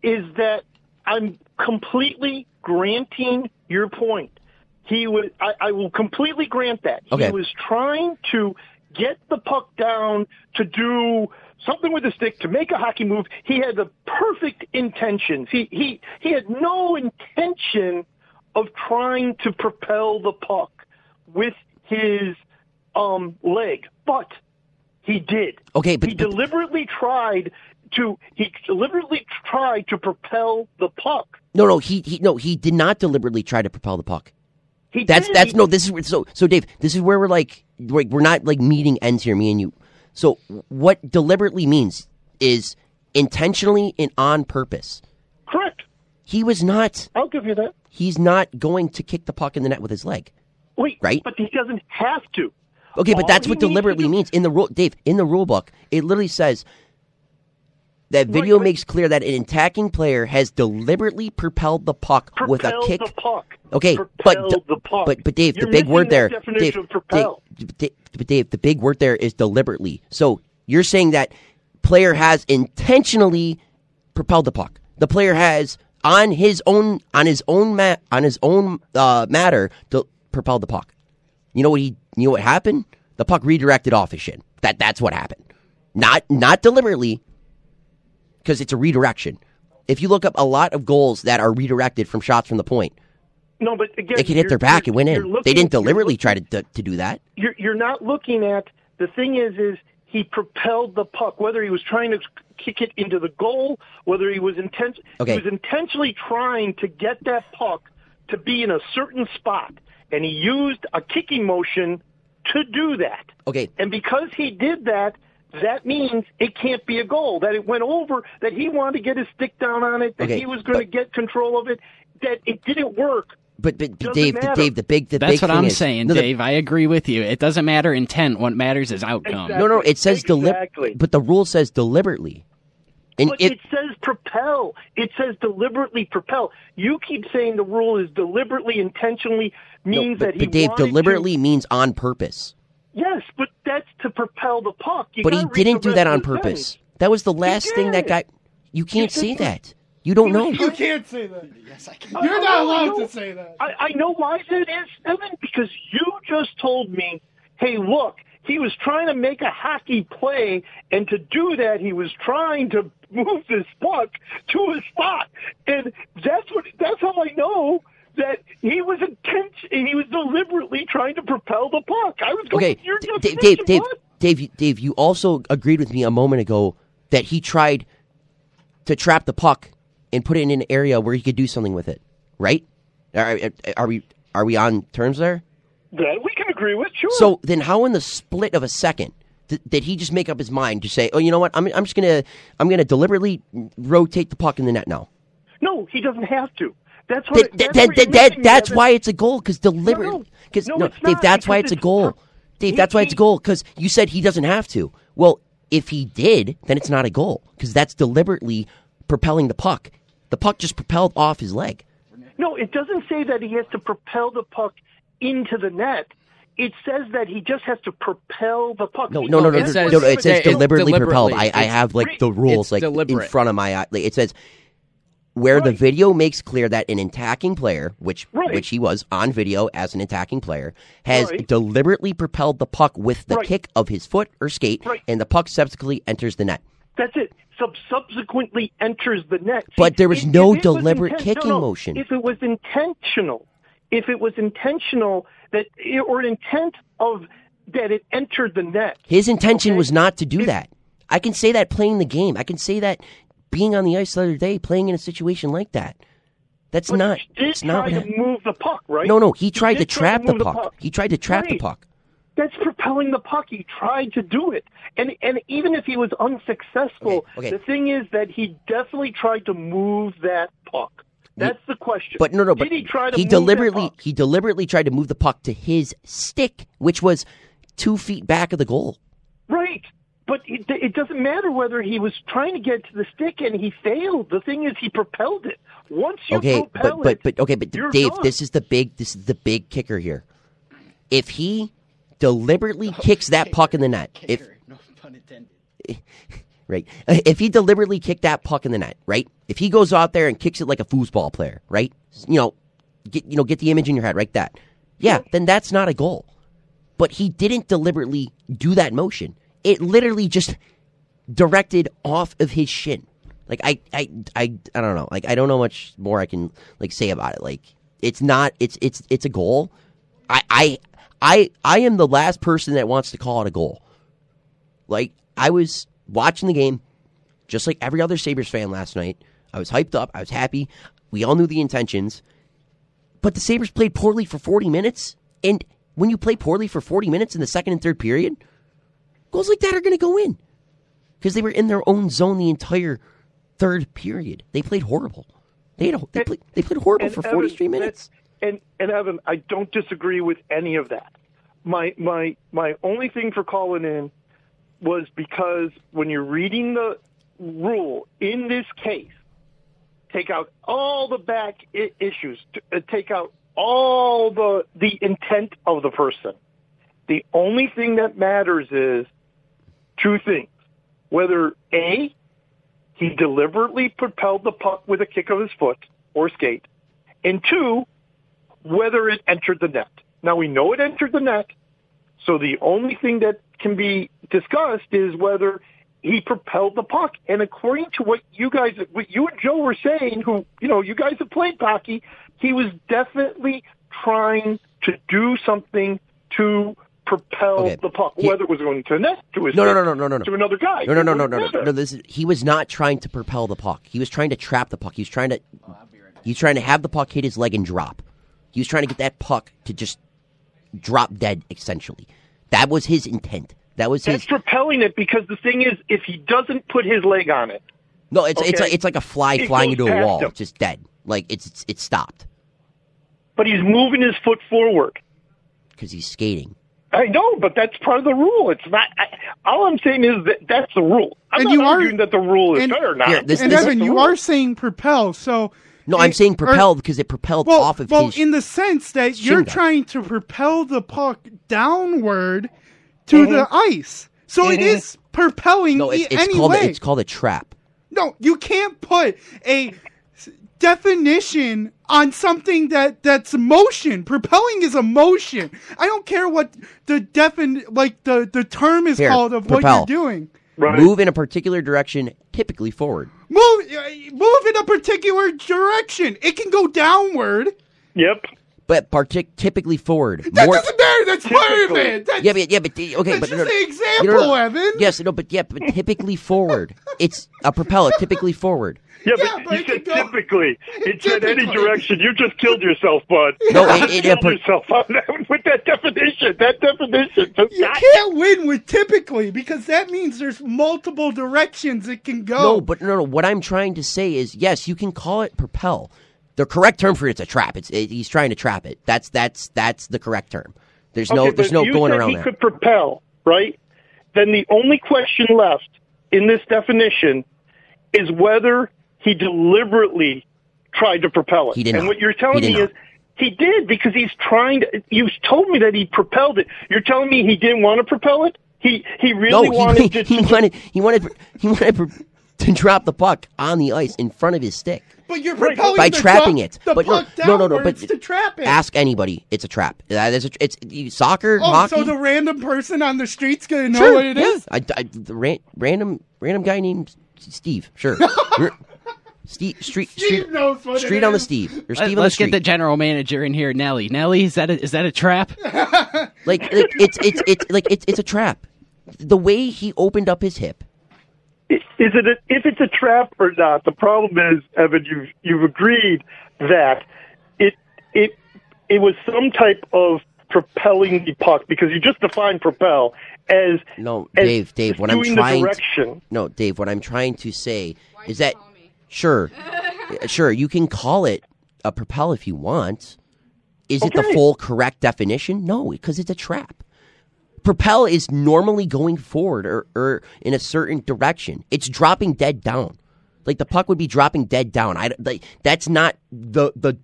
is that I'm completely granting your point. He was, I, I will completely grant that Okay. he was trying to get the puck down to do something with the stick to make a hockey move. He had the perfect intentions. He he he had no intention of trying to propel the puck with his um, leg, but he did. Okay, but- he but- deliberately tried to he deliberately tried to propel the puck. No, no, he, he no, he did not deliberately try to propel the puck. He That's did. that's no. This is where- so so Dave. This is where we're like we're, we're not like meeting ends here, me and you. So what deliberately means is intentionally and on purpose. correct. He was not. I'll give you that. He's not going to kick the puck in the net with his leg. Wait, Right. But he doesn't have to. Okay, but that's what deliberately means in the rule, Dave. In the rule book, it literally says that video right. makes clear that an attacking player has deliberately propelled the puck with a kick. the puck. Okay, but the puck. but but Dave, You're the big word there, Dave. Dave, Dave, but Dave, the big word there is deliberately. So you're saying that player has intentionally propelled the puck. The player has on his own on his own mat on his own uh, matter to propelled the puck. You know what he? You know what happened? The puck redirected off his shin. That that's what happened. Not not deliberately, because it's a redirection. If you look up a lot of goals that are redirected from shots from the point, No, but again, they could hit their back and win in. looking- They didn't deliberately looking- try to, to to do that. you're you're not looking at the thing is is he propelled the puck whether he was trying to kick it into the goal whether he was intent Okay. he was intentionally trying to get that puck to be in a certain spot and he used a kicking motion to do that Okay, and because he did that that means it can't be a goal that it went over that he wanted to get his stick down on it that Okay, he was going to get control of it that it didn't work but but, but Dave, the. Dave, the big the That's big what thing I'm is- saying, no, the- Dave. I agree with you. It doesn't matter intent. What matters is outcome. Exactly. no, no, it says Exactly. deliberately, but the rule says deliberately. And But it, it, says propel. It says deliberately propel. You keep saying the rule is deliberately, intentionally no, means but, that he but Dave, deliberately To, means on purpose. yes, but that's to propel the puck. You But he didn't do that on purpose. sentence. That was the last thing that did. guy. You can't said say that. That. You don't know. You can't say that. Yes, I can. You're I- not allowed know- to say that. I, I know why that is, Evan, because you just told me, hey, look, he was trying to make a hockey play, and to do that, he was trying to move this puck to a spot, and that's what that's how I know that he was intent. He was deliberately trying to propel the puck. I was going. Okay, Your D- definition, Dave, Dave. Dave, Dave, you also agreed with me a moment ago that he tried to trap the puck and put it in an area where he could do something with it, right? Are, are we are we on terms there? That we can agree with, sure. So then, how in the split of a second th- did he just make up his mind to say, "Oh, you know what? I'm I'm just gonna I'm gonna deliberately rotate the puck in the net now." no, he doesn't have to. That's what. That, that, that's that, that, that's why it's a goal because deliberately. Because No, no, it's Dave, not, that's why because it's a goal. per- Dave, he- that's why it's a goal because you said he doesn't have to. Well, if he did, then it's not a goal because that's deliberately propelling the puck. The puck just propelled off his leg. No, it doesn't say that he has to propel the puck into the net. It says that he just has to propel the puck. No, no, no, no, It no, says- no, no, It says it's deliberately, propelled. deliberately. I, I have like the rules it's like in front of my eye. Like, it says where the video makes clear that an attacking player, which Right. which he was on video as an attacking player, has Right. deliberately propelled the puck with the Right. kick of his foot or skate, Right. and the puck subsequently enters the net. That's it. Sub- subsequently enters the net. But there was If- no if it was deliberate inten- kicking no, no. motion. If it was intentional, if it was intentional that or an intent of that it entered the net. His intention Okay. was not to do that. I can say that playing the game. I can say that being on the ice the other day, playing in a situation like that. That's But not. he It's not. What to move the puck, right? no, no. He tried to try to trap the move the puck. puck. He tried to trap the puck. That's propelling the puck. He tried to do it, and and even if he was unsuccessful, Okay, okay. the thing is that he definitely tried to move that puck. That's the question. But no, no. But did he try to? he deliberately puck? he deliberately tried to move the puck to his stick, which was two feet back of the goal. Right. But it, it doesn't matter whether he was trying to get to the stick and he failed. The thing is, he propelled it. Once you Okay, propel but but it, but okay, but Dave, done. this is the big this is the big kicker here. If he deliberately kicks that puck in the net, if no pun intended. right, uh, if he deliberately kicked that puck in the net, right, if he goes out there and kicks it like a foosball player, right, you know, get you know get the image in your head, right, that, yeah, then that's not a goal. But he didn't deliberately do that motion. It literally just directed off of his shin. Like I, I, I, I don't know. Like I don't know much more I can like say about it. Like it's not. It's it's it's a goal. I I I I am the last person that wants to call it a goal. Like I was watching the game, just like every other Sabres fan last night. I was hyped up. I was happy. We all knew the intentions, but the Sabres played poorly for 40 minutes. And when you play poorly for 40 minutes in the second and third period, goals like that are going to go in because they were in their own zone the entire third period. They played horrible. They had a, they, played, they played horrible for Evan, 43 minutes. And and Evan, I don't disagree with any of that. My my my only thing for calling in was because when you're reading the rule in this case, take out all the back I- issues, uh, take out all the the intent of the person. The only thing that matters is two things: whether a he deliberately propelled the puck with a kick of his foot or skate, and two, whether it entered the net. Now we know it entered the net, so the only thing that can be discussed is whether he propelled the puck. And according to what you guys, what you and Joe were saying, who you know, you guys have played hockey, he was definitely trying to do something to propel Okay. the puck, He- whether it was going to the net, to his No, no, no, no, no, no, no. to another guy. No, no, no, no, no, no, no. This is, he was not trying to propel the puck. He was trying to trap the puck. He was trying to. He was trying to have the puck hit his leg and drop. He was trying to get that puck to just drop dead. Essentially, that was his intent. That was his. That's propelling it because the thing is, if he doesn't put his leg on it, No, it's it's like it's like a fly It flying into a wall, him. It's just dead. Like it's it's, it's stopped but he's moving his foot forward. because he's skating. I know, but that's part of the rule. It's not. I, all I'm saying is that that's the rule. I'm And not you are- arguing that the rule is and- fair or not. Here, this- and this- Evan, you rule. are saying propel, so No, I'm it- saying or- propelled because it propelled well, off of well, his. in the sense that shin you're guard. trying to propel the puck downward to Mm-hmm. the ice, so it is propelling no, it's, it's anyway. called a, it's called a trap. No, you can't put a definition on something that that's motion. Propelling is a motion. I don't care what the defin like the the term is Here, called of propel. what you're doing. Right. Move in a particular direction, typically forward. Move uh, move in a particular direction. It can go downward. Yep. But partic- typically forward. That More, doesn't matter. That's part of Typically. it. That's, Yeah, but yeah, but okay, That's but just no, an no, example, you know, no, Evan. Yes, no, but yeah, but typically forward. It's a propeller, typically forward. Yeah, Yeah, but, but you it said could go- typically. It said any direction. You just killed yourself, bud. No, you it- it- killed per- yourself on that, with that definition. That definition. does You not- can't win with typically because that means there's multiple directions it can go. No, but no, no. What I'm trying to say is, yes, you can call it propel. The correct term for it's a trap. It's it, he's trying to trap it. That's that's that's the correct term. There's no there's no you going said around he that. could propel, right? Then the only question left in this definition is whether he deliberately tried to propel it. He did and not. what you're telling me not. is he did because he's trying to. You told me that he propelled it. You're telling me he didn't want to propel it. He he really no, wanted he, to. he wanted he wanted he wanted to drop the puck on the ice in front of his stick but you're Right. propelling by the trapping puck- it. The but no, puck no, no, no. But downwards to trap it. ask anybody. It's a trap. Uh, that is a, it's you- soccer, oh, hockey. so the random person on the street's gonna know Sure, what it yeah. is. I, I- the ran, random random guy named Steve. Sure. You're- Steve Street Steve Street, knows what it street on the. Steve. Or Let, Steve on the us street. get the general manager in here, Nelly. Nelly, is that a, is that a trap? like, like it's it's it's like it's it's a trap. The way he opened up his hip. Is it a, if it's a trap or not? The problem is, Evan, you've you've agreed that it it it was some type of propelling the puck because you just defined propel as No, as Dave, Dave, what I'm trying to- No, Dave, what I'm trying to say is that sure, sure, you can call it a propel if you want. Is it the full correct definition? No, because it's a trap. Propel is normally going forward or, or in a certain direction. It's dropping dead down. Like the puck would be dropping dead down. I like that's not the the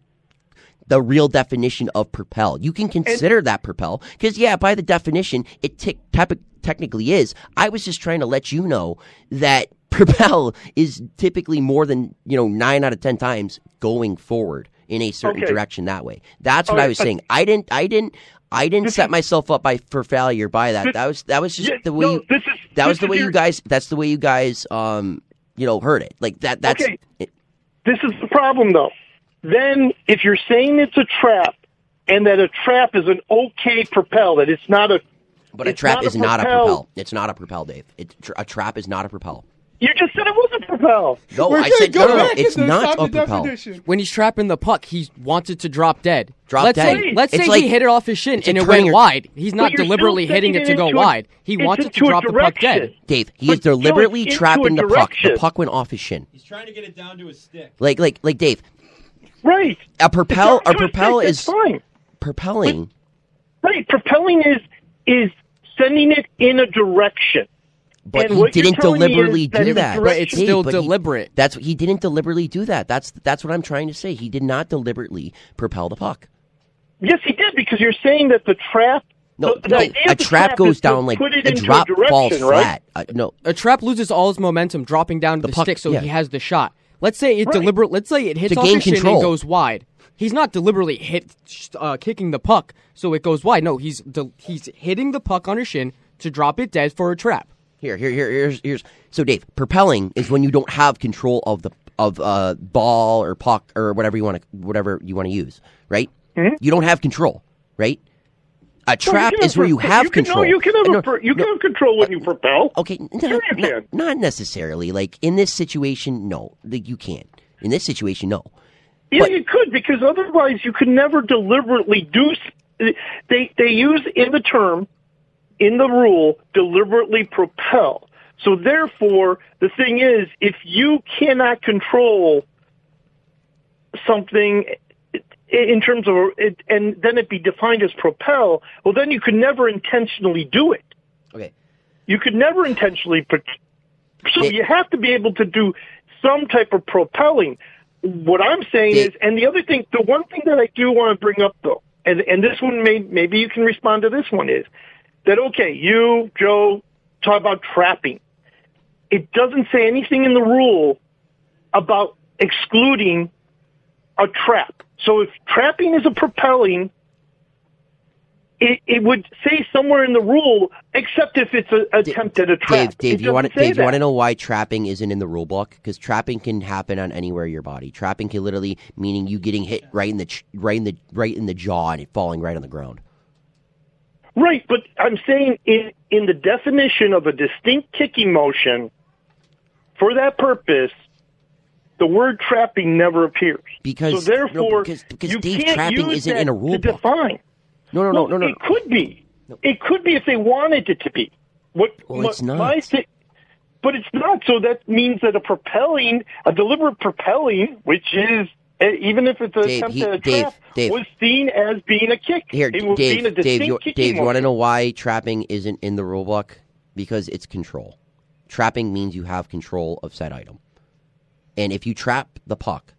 the real definition of propel. You can consider that propel because, yeah, by the definition, it tic- tep- technically is. I was just trying to let you know that propel is typically more than you know nine out of ten times going forward in a certain Okay. direction that way. That's what All I was saying. I didn't. I didn't. I didn't This set is- myself up by for failure by that. This- That was that was just Yeah, the way. no, you, this is- that was the way you guys. That's the way you guys. Um, you know, heard it like that. That's Okay. it- This is the problem, though. Then, if you're saying it's a trap, and that a trap is an okay propel, that it's not a, But a trap is not a propel. It's not a propel, Dave. It, a trap is not a propel. You just said it was a propel. No, We're I gonna said go no, no, no. back It's into not stop a the propel. definition. When he's trapping the puck, he wants it to drop dead. Drop let's dead. Say, let's It's say like- he hit it off his shin it's a and it went your- wide. He's not you're deliberately still hitting it to sending go into a- wide. He into wants it to a drop the puck direction. dead. Dave, he But is still, deliberately into trapping the puck. The direction. puck went off his shin. He's trying to get it down to his stick. Like, like, like, Dave. Right. A propel, a propel is fine. propelling. Right. Propelling is is sending it in a direction. But And he didn't deliberately do that. direct- But it's Dave, still but he- deliberate. that's he didn't deliberately do that. That's that's what I'm trying to say. He did not deliberately propel the puck. Yes, he did because you're saying that the trap. No, the, the no idea a of the trap goes down like put a into drop a falls right? flat. Uh, no, A trap loses all its momentum dropping down to The the, puck- stick so yeah. he has the shot. Let's say it Right. deliberate. Let's say it hits To off gain his shin control. and goes wide. He's not deliberately hit uh, kicking the puck so it goes wide. No, he's del- he's hitting the puck on his shin to drop it dead for a trap. Here, here, here, here's, here's. So, Dave, propelling is when you don't have control of the of uh, ball or puck or whatever you want to whatever you want to use, right? You don't have control, right? A trap can is where you have you can, control. No, you can have, No, pro- you no, can have control when you propel. Okay, n- Sure you not, can. not necessarily. Like in this situation, no, like you can't. In this situation, no. Yeah, But- you could because otherwise you could never deliberately do. They they use in the term, in the rule, deliberately propel. So therefore, the thing is, if you cannot control something in terms of it, and then it be defined as propel, well, then you could never intentionally do it. Okay. You could never intentionally. So you have to be able to do some type of propelling. What I'm saying is, and the other thing, the one thing that I do want to bring up though, and and this one may maybe you can respond to this one is that okay, you Joe talk about trapping. It doesn't say anything in the rule about excluding a trap. So if trapping is a propelling, it, it would say somewhere in the rule, except if it's an attempt at a trap. Dave, Dave, you want to Dave, you want to know why trapping isn't in the rule book? Because trapping can happen on anywhere in your body. Trapping can literally meaning you getting hit right in the right in the right in the jaw and it falling right on the ground. Right, but I'm saying in in the definition of a distinct kicking motion, for that purpose, the word trapping never appears. Because- so therefore, no, because- because you Dave, can't trapping use isn't that in a rule to define. No, no, no, no, no. It could be. It could be if they wanted it to be. What? Well, my- it's not. my but it's not. So that means that a propelling, a deliberate propelling, which is Eh, even if it's an Dave, attempt he- at a Dave, trap, Dave. was seen as being a kick. Here, it was being a Dave, Dave, you, Dave, you want to know why trapping isn't in the rule book? Because it's control. Trapping means you have control of said item. And if you trap the puck,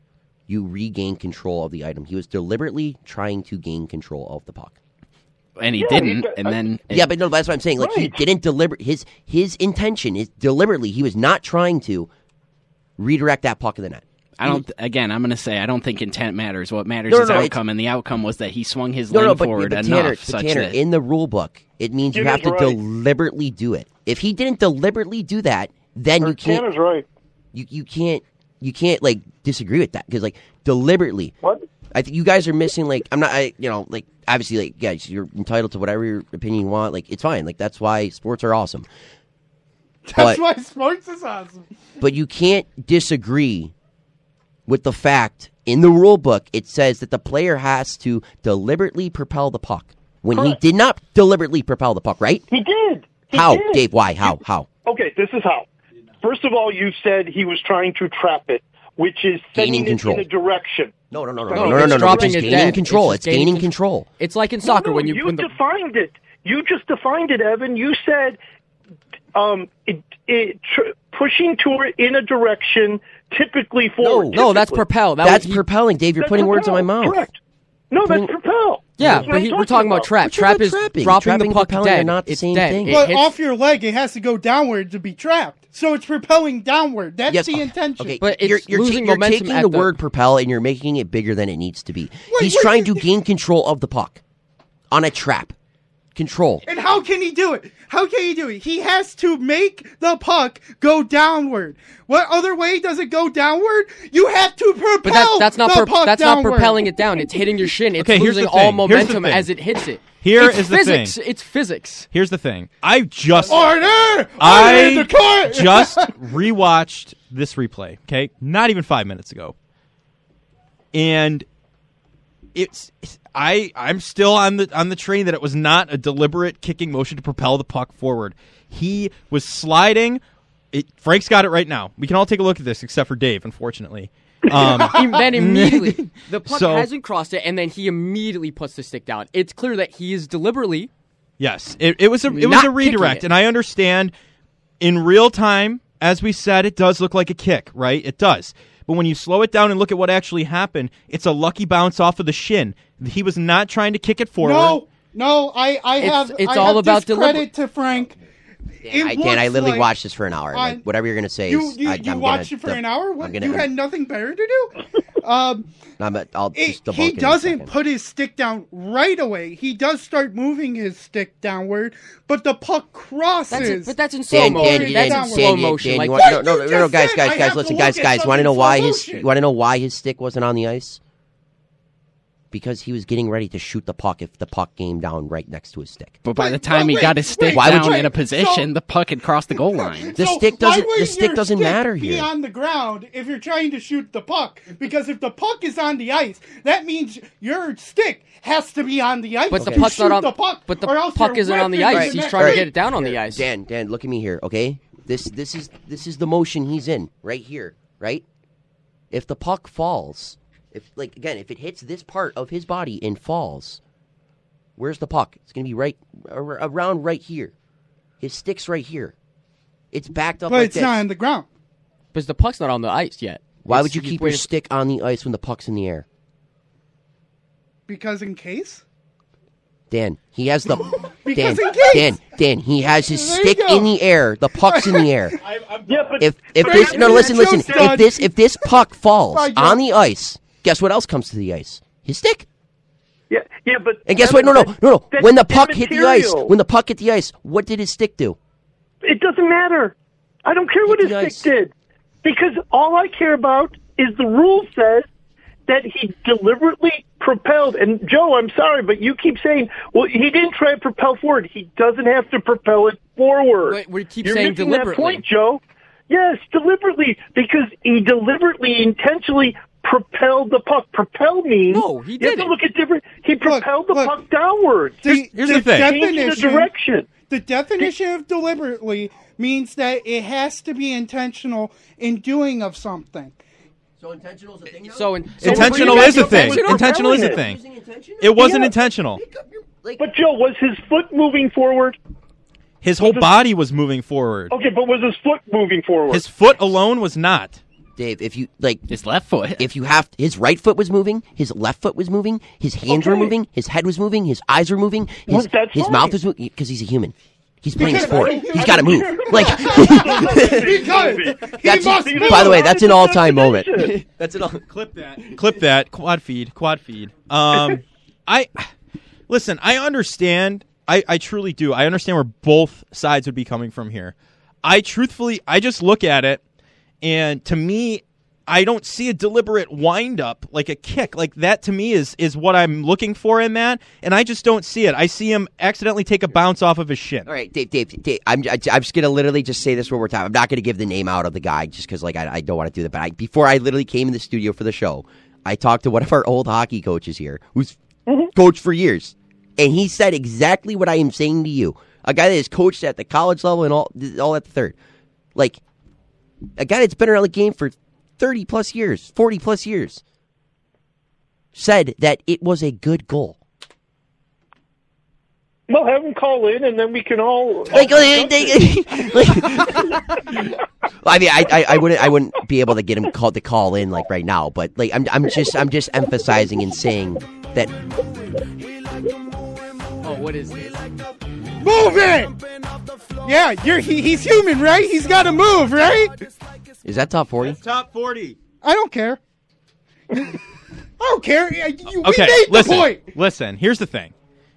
you regain control of the item. He was deliberately trying to gain control of the puck. and he Yeah, didn't. and then yeah, but no, that's what I'm saying. Like he didn't deliberate his his intention is deliberately he was not trying to redirect that puck in the net. I don't. Again, I'm going to say I don't think intent matters. What matters No, no, is no, it's- outcome, and the outcome was that he swung his No, lane no, but, forward but enough Tanner, but such Tanner, that in the rule book, it means you Tanner's have to right. deliberately do it. If he didn't deliberately do that, then you can't. Tanner's right. you you can't you can't like disagree with that because like deliberately What? I think you guys are missing like I'm not I you know like obviously like guys you're entitled to whatever your opinion you want like it's fine like that's why sports are awesome That's But- why sports is awesome. but you can't disagree with the fact in the rule book it says that the player has to deliberately propel the puck when he did not deliberately propel the puck right He did. He how did. Dave why how how Okay, this is how. First of all, you said he was trying to trap it, which is Gaining sending it control. in a direction. no no no no No, no no no it's no, no, dropping it's it gaining dead. control It's it's, gaining gaining control It's like in soccer no, when you you when the defined it. You just defined it, Evan. You said um, it, it tr- pushing toward in a direction, typically forward. no, no, that's typically. propel. That That's was, propelling, Dave. You're That's putting words in my mouth. Correct. No, Putting- that's propel. Yeah, That's but I'm he, we're talking about trap. Trap is trapping? dropping Trapping the puck propelling are not the it's same dead. thing. But hits- off your leg, it has to go downward to be trapped. So it's propelling downward. That's Yes. the intention. Okay, But you're, it's you're, ta- losing you're momentum taking at the, the- word propel and you're making it bigger than it needs to be. He's wait, trying to gain control of the puck on a trap. Control. And how can he do it? How can he do it? He has to make the puck go downward. What other way does it go downward? You have to propel But that, that's not the pro- puck that's downward. not propelling it down. It's hitting your shin. It's Okay, here's losing the all thing. Here's the momentum thing. as it hits it. Here it's is the physics. thing. It's physics. Here's the thing. I just Order! Order I the court! just rewatched this replay. Okay, not even five minutes ago, and it's I I'm still on the on the train that it was not a deliberate kicking motion to propel the puck forward. He was sliding. It, Frank's got it right now. We can all take a look at this, except for Dave, unfortunately. Um, then immediately the puck So- hasn't crossed it, and then he immediately puts the stick down. It's clear that he is deliberately. Yes, it, it was a it was a redirect, and I understand in real time, as we said, it does look like a kick, right? It does. But when you slow it down and look at what actually happened, it's a lucky bounce off of the shin. He was not trying to kick it forward. No, no, I, I It's- have. it's I all have about discredit to Frank. Dan, I, Dan, I literally like watched this for an hour. on- Like, whatever you're gonna say You you, I, you I'm watched gonna, it for an hour. What? Gonna, you had nothing better to do. Um, I'm, I'll it- just he it in a doesn't put his stick down right away. He does start moving his stick downward, but the puck crosses. That's it, but that's in slow Dan, motion. Dan, that's Dan, in slow Dan, Dan, motion. Dan, like you want, no, no, no, no, guys, guys, guys, listen, guys, guys. Want to know why his? You want to know why his stick wasn't on the ice? Because he was getting ready to shoot the puck if the puck came down right next to his stick. But by Wait, the time wait, he got his stick Why would down you- in a position, So- the puck had crossed the goal line. The So stick doesn't- the wouldn't stick your doesn't stick matter be here. on the ground if you're trying to shoot the puck, because if the puck is on the ice, that means your stick has to be on the ice. But the puck's not on. the puck, but the puck isn't on the ice. the He's net. trying to get it down on the ice. Dan, Dan, look at me here, okay? This this is this is the motion he's in right here, right? If the puck falls, if like again, if it hits this part of his body and falls, where's the puck? It's gonna be right ar- around right here. His stick's right here. It's backed up But like it's this. not on the ground. Because the puck's not on the ice yet. Why It's- would you keep your stick on the ice when the puck's in the air? Because in case. Dan, he has the Because Dan, in case. Dan, Dan, he has his There stick in the air. The puck's in the air. I, yeah, but If if this no listen listen if this if this puck falls on the ice, guess what else comes to the ice? His stick. yeah, yeah, but And guess what? No no no no. When the puck hit the ice, when the puck hit the ice, what did his stick do? It doesn't matter. I don't care what his Hit stick did. Because all I care about is the rule says that he deliberately propelled. And Joe, I'm sorry, but you keep saying, well, he didn't try to propel forward. He doesn't have to propel it forward. Wait, we keep You're saying missing that deliberately. point, Joe. Yes, deliberately, because he deliberately, intentionally propelled the puck. Propel means No, he you have to didn't. look at different. He propelled the look. puck downwards. The, here's the thing. Changing the definition. direction. The definition of deliberately means that it has to be intentional in doing of something. So intentional is a thing. So, in, so Intentional is a thing. Intentional is a thing. It wasn't Yeah. intentional. But Joe, was his foot moving forward? His whole body was moving forward. Okay, but was his foot moving forward? His foot alone was not. Dave, if you like His left foot. if you have his right foot was moving, his left foot was moving, his hands were moving, his head was moving, his eyes were moving, his Well, his fine. mouth was moving because he's a human. He's playing a Because- sport. He's got to move. Like Because he That's- must See, move. by the way, that's an all-time moment. That's it all. Clip that. Clip that. Quad feed. Quad feed. Um, I listen. I understand. I, I truly do. I understand where both sides would be coming from here. I truthfully, I just look at it, and to me, I don't see a deliberate wind up like a kick. Like that to me is is what I'm looking for in that, and I just don't see it. I see him accidentally take a bounce off of his shin. All right, Dave, Dave, Dave I'm, I, I'm just gonna literally just say this one more time. I'm not gonna give the name out of the guy just because like I, I don't want to do that. But I, before I literally came in the studio for the show, I talked to one of our old hockey coaches here, who's mm-hmm. coached for years, and he said exactly what I am saying to you. A guy that is coached at the college level and all, all at the third, like a guy that's been around the game for thirty plus years, forty plus years, said that it was a good goal. Well, have him call in, and then we can all. Like, like, like- I mean, I, I, I wouldn't, I wouldn't be able to get him called to call in like right now. But like, I'm, I'm just, I'm just emphasizing and saying that Oh, what is this? Move it! Yeah, you're he, he's human, right? He's got to move, right? is that top forty? Top 40. I don't care. I don't care. Yeah, You, Okay, we made the listen. point. Listen, here's the thing.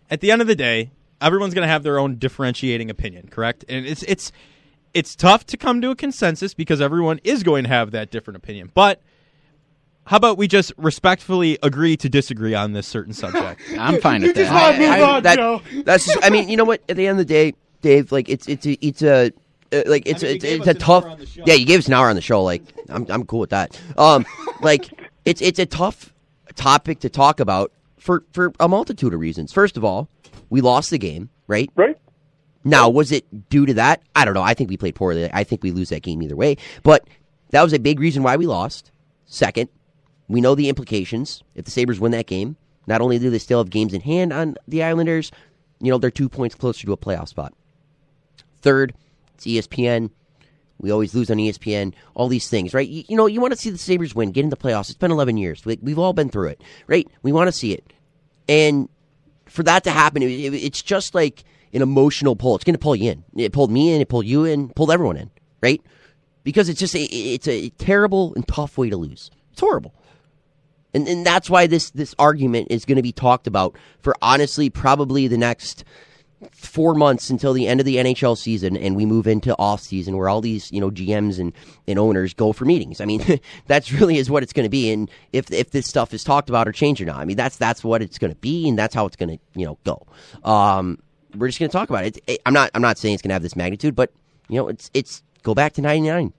At the end of the day, everyone's going to have their own differentiating opinion, correct? And it's it's it's tough to come to a consensus because everyone is going to have that different opinion. But how about we just respectfully agree to disagree on this certain subject? I'm fine You with just that. want to move I- on, that- Joe. That's, just, I mean, you know what? At the end of the day, Dave, like, it's, it's, a, it's a. Uh, like it's mean, you it's, gave it's us a an tough hour on the show. yeah you gave us an hour on the show like I'm I'm cool with that um like it's it's a tough topic to talk about for for a multitude of reasons first of all we lost the game right right? Now, was it due to that? I don't know. I think we played poorly. I think we lose that game either way. But that was a big reason why we lost. Second, we know the implications. If the Sabres win that game, not only do they still have games in hand on the Islanders, you know, they're two points closer to a playoff spot. Third, it's ESPN. We always lose on ESPN. All these things, right? You, you know, you want to see the Sabres win, get in the playoffs. It's been 11 years. We, we've all been through it, right? We want to see it. And for that to happen, it, it- it's just like an emotional pull. It's going to pull you in. It pulled me in. It pulled you in. Pulled everyone in, right? Because it's just a, it's a terrible and tough way to lose. It's horrible, and and that's why this this argument is going to be talked about for honestly probably the next four months until the end of the NHL season and we move into off season where all these, you know, GMs and, and owners go for meetings. I mean, that's really is what it's going to be. And if, if this stuff is talked about or changed or not, I mean, that's, that's what it's going to be and that's how it's going to, you know, go. Um, we're just going to talk about it. It- I'm not, I'm not saying it's going to have this magnitude, but you know, it's, it's go back to 99.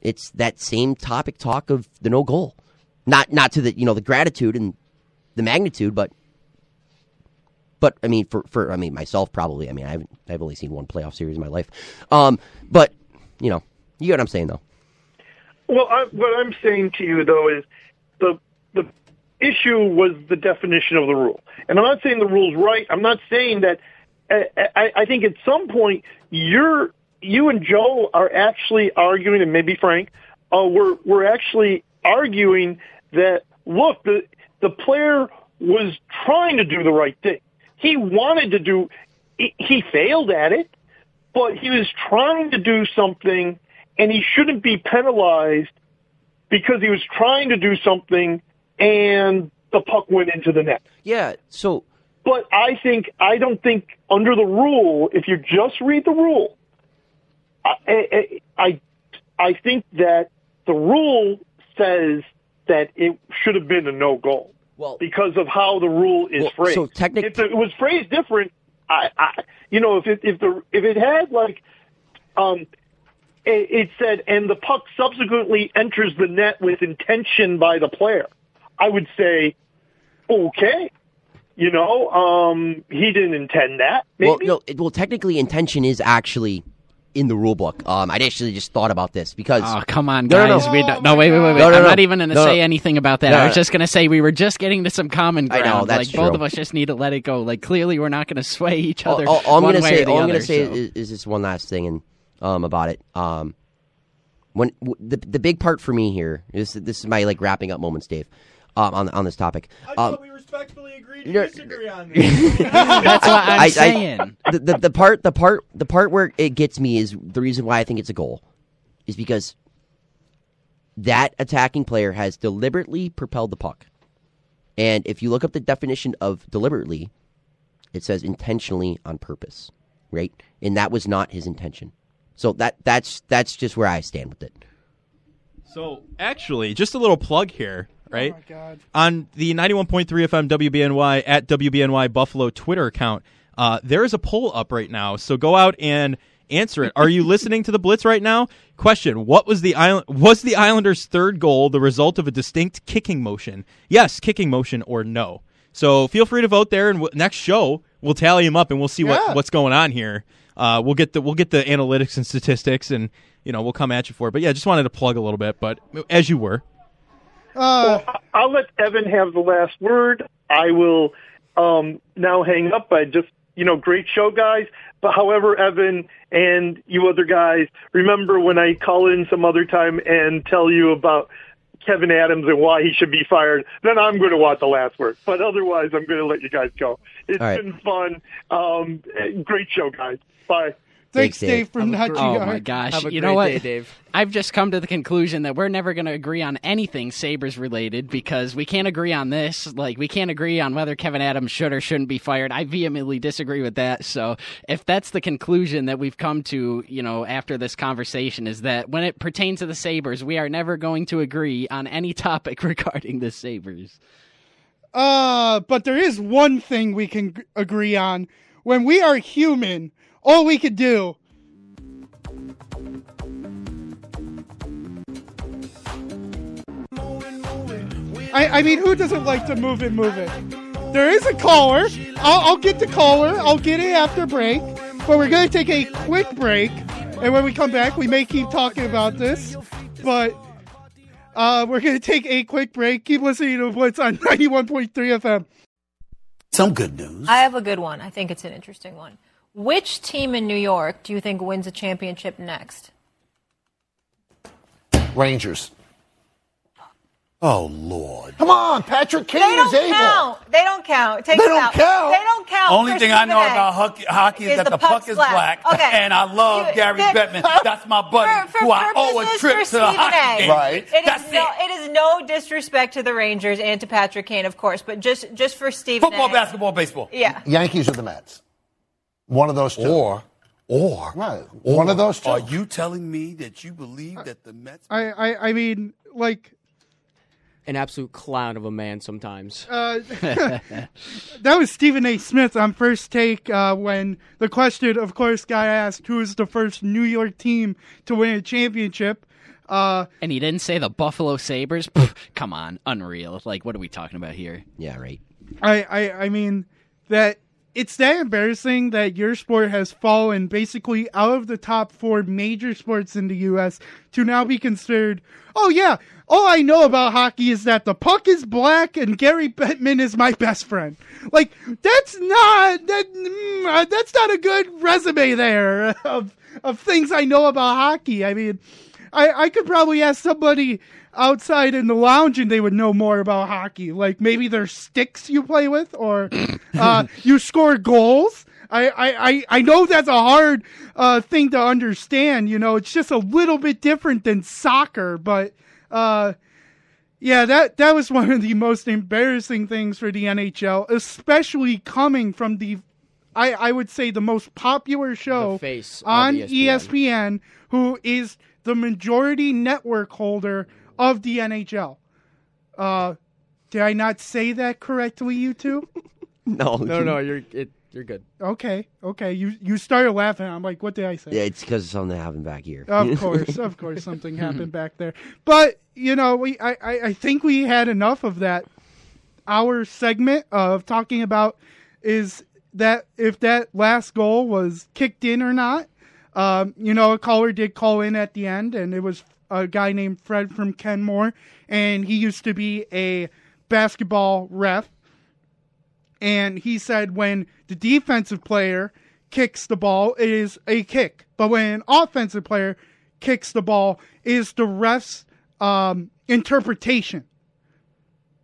It's that same topic talk of the no goal, not, not to the, you know, the gratitude and the magnitude, but but I mean, for, for I mean myself probably. I mean, I haven't, I've only seen one playoff series in my life. Um, but you know, you get what I'm saying though. Well, I, what I'm saying to you though is the the issue was the definition of the rule, and I'm not saying the rule's right. I'm not saying that. I, I, I think at some point you're you and Joe are actually arguing, and maybe Frank, uh, we're we're actually arguing that look, the the player was trying to do the right thing. He wanted to do. He, he failed at it, but he was trying to do something, and he shouldn't be penalized because he was trying to do something, and the puck went into the net. Yeah. So But I think I don't think under the rule, if you just read the rule, I I, I, I think that the rule says that it should have been a no goal well, because of how the rule is Well, phrased. so technic- if it was phrased different, I, I you know, if it if the if it had like, um, it, it said and the puck subsequently enters the net with intention by the player, I would say, okay, you know, um, he didn't intend that. Maybe. well, no. Well, technically, intention is actually in the rule book. Um, I actually just thought about this because Oh, come on, No, no, guys. no. We don't, no, wait, wait, wait, wait. No, no, I'm no. not even going to No, say no. anything about that. No, I was no. just going to say we were just getting to some common ground. I know, that's like both of us just need to let it go. Like clearly, we're not going to sway each other. all, all, all I'm gonna say, or the all I'm other, gonna say so. is, is this one last thing and um about it. Um, when w- the the big part for me here is this is my like wrapping up moments, Dave. Um, on on this topic. Um, we respectfully agreed to disagree on this. That's what I'm I- I- saying. the, the the part the part the part where it gets me is the reason why I think it's a goal is because that attacking player has deliberately propelled the puck. And if you look up the definition of deliberately, it says intentionally on purpose, right? And that was not his intention. So that that's that's just where I stand with it. So, actually, just a little plug here, right? Oh my God. On the 91.3 FM WBNY at WBNY Buffalo Twitter account, uh, there is a poll up right now. So go out and answer it. Are you listening to the Blitz right now? Question: What was the island? Was the Islanders' third goal the result of a distinct kicking motion? Yes, kicking motion, or no? So feel free to vote there, and w- next show we'll tally them up and we'll see Yeah. what, what's going on here. Uh, we'll get the we'll get the analytics and statistics, and you know we'll come at you for it. But yeah, just wanted to plug a little bit. But as you were, Uh, I'll let Evan have the last word. I will um, now hang up I just you know, great show, guys. But however, Evan and you other guys, remember when I call in some other time and tell you about Kevin Adams and why he should be fired, then I'm going to want the last word. But otherwise, I'm going to let you guys go. It's All right. been fun. Um, great show, guys. Bye. Thanks, Thanks, Dave. Dave, from Have a Not Oh my gosh! Have a you great know what, day, Dave. I've just come to the conclusion that we're never going to agree on anything Sabres related because we can't agree on this. Like we can't agree on whether Kevin Adams should or shouldn't be fired. I vehemently disagree with that. So if that's the conclusion that we've come to, you know, after this conversation, is that when it pertains to the Sabres, we are never going to agree on any topic regarding the Sabres. Uh, but there is one thing we can g- agree on. When we are human, all we could do. I, I mean, who doesn't like to move it, move it? There is a caller. I'll, I'll get the caller. I'll get it after break. But we're going to take a quick break. And when we come back, we may keep talking about this. But uh, we're going to take a quick break. Keep listening to Blitz on 91.3 FM. Some good news. I have a good one. I think it's an interesting one. Which team in New York do you think wins a championship next? Rangers. Oh Lord! Come on, Patrick Kane They don't is able. count. They don't count. Take They don't out. count. They don't count. Only for thing I know Stephen A. about hockey, hockey is, that the, puck is black, Okay. and I love You- Gary that- Bettman. That's my buddy, For, for who I owe a trip to the hockey game. Right. It That's is no, it. it is no disrespect to the Rangers and to Patrick Kane, of course, but just just for Stephen Football, A. basketball, baseball. Yeah. Yankees or the Mets? One of those two. Or, or, Right. or One of those two. Are you telling me that you believe that the Mets? I, I, I mean, like, An absolute clown of a man sometimes. uh, that was Stephen A. Smith on first take uh, when the question, of course, got asked who is the first New York team to win a championship. Uh, And he didn't say the Buffalo Sabres. Pff, come on, unreal. Like, what are we talking about here? Yeah, right. I, I, I mean that it's that embarrassing that your sport has fallen basically out of the top four major sports in the U.S. to now be considered. Oh yeah, all I know about hockey is that the puck is black and Gary Bettman is my best friend. Like that's not that mm, uh, that's not a good resume there of of things I know about hockey. I mean, I I could probably ask somebody outside in the lounge and they would know more about hockey. Like maybe there's sticks you play with or uh, you score goals. I, I, I- know that's a hard uh, thing to understand. You know, it's just a little bit different than soccer, but uh, yeah, that that was one of the most embarrassing things for the NHL, especially coming from the, I, I would say the most popular show on ESPN. ESPN, who is the majority network holder of the NHL. Uh, did I not say that correctly, you two? No, No, no, you're it, you're good. Okay, okay. You you started laughing. I'm like, what did I say? Yeah, it's because of something that happened back here. Of course, of course, something happened back there. But you know, we I, I, I think we had enough of that. Our segment of talking about is that if that last goal was kicked in or not. Um, you know, a caller did call in at the end, and it was a guy named Fred from Kenmore, and he used to be a basketball ref and he said when the defensive player kicks the ball, it is a kick. But when an offensive player kicks the ball, it is the ref's um, interpretation.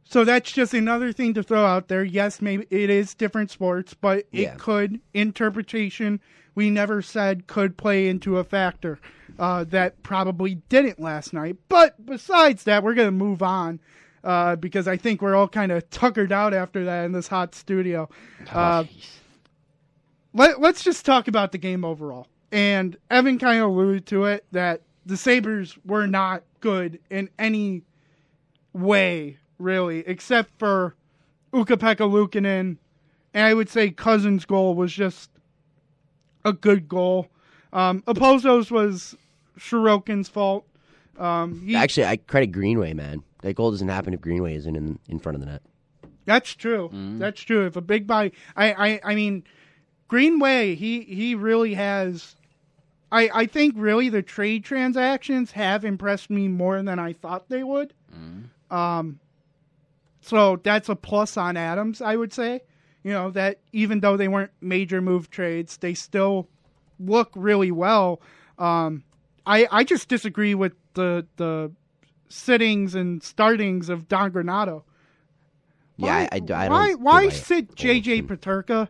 So that's just another thing to throw out there. Yes, maybe it is different sports, but Yeah. it could interpretation. We never said could play into a factor uh, that probably didn't last night. But besides that, we're gonna move on uh, because I think we're all kind of tuckered out after that in this hot studio. Uh, let, let's just talk about the game overall. And Evan kind of alluded to it that the Sabres were not good in any way, really, except for Ukko-Pekka Luukkonen. And I would say Cozens' goal was just a good goal. Um, Opozo's was Sorokin's fault. Um, he, Actually, I credit Greenway, man. That goal doesn't happen if Greenway isn't in, in front of the net. That's true. That's true. If a big body, I, I, I mean, Greenway, he, he really has. I, I think really the trade transactions have impressed me more than I thought they would. Um, so that's a plus on Adams, I would say. You know that even though they weren't major move trades, they still look really well. Um, I I just disagree with the the sittings and startings of Don Granato. Yeah, I, I, I don't. why why it. sit JJ Peterka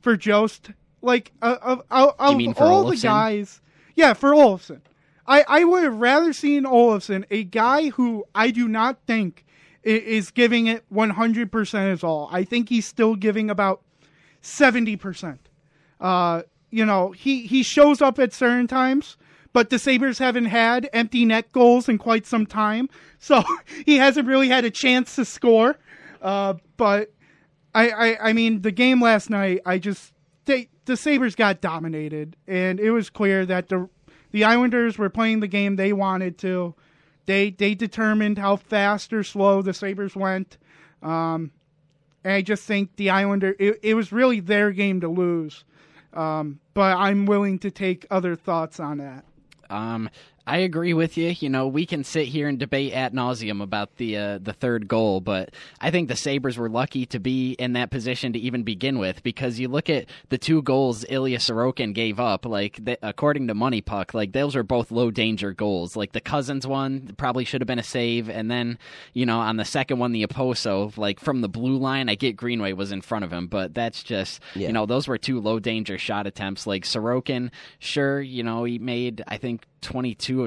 for Jost? Like uh, of of, of mean for all the guys, yeah, for Olofsson. I I would have rather seen Olofsson, a guy who I do not think is giving it one hundred percent is all. I think he's still giving about seventy percent. Uh, you know, he he shows up at certain times, but the Sabres haven't had empty net goals in quite some time, so he hasn't really had a chance to score. Uh, but I, I I mean, the game last night, I just they the Sabres got dominated, and it was clear that the the Islanders were playing the game they wanted to. They they determined how fast or slow the Sabres went. Um, and I just think the Islander it, it was really their game to lose. Um, but I'm willing to take other thoughts on that. Um, I agree with you. You know, we can sit here and debate at nauseum about the uh, the third goal, but I think the Sabres were lucky to be in that position to even begin with because you look at the two goals Ilya Sorokin gave up. Like th- according to MoneyPuck, like those are both low danger goals. Like the Cozens one probably should have been a save, and then you know on the second one the Okposo, like from the blue line, I get Greenway was in front of him, but that's just Yeah. you know those were two low danger shot attempts. Like Sorokin, sure, you know he made I think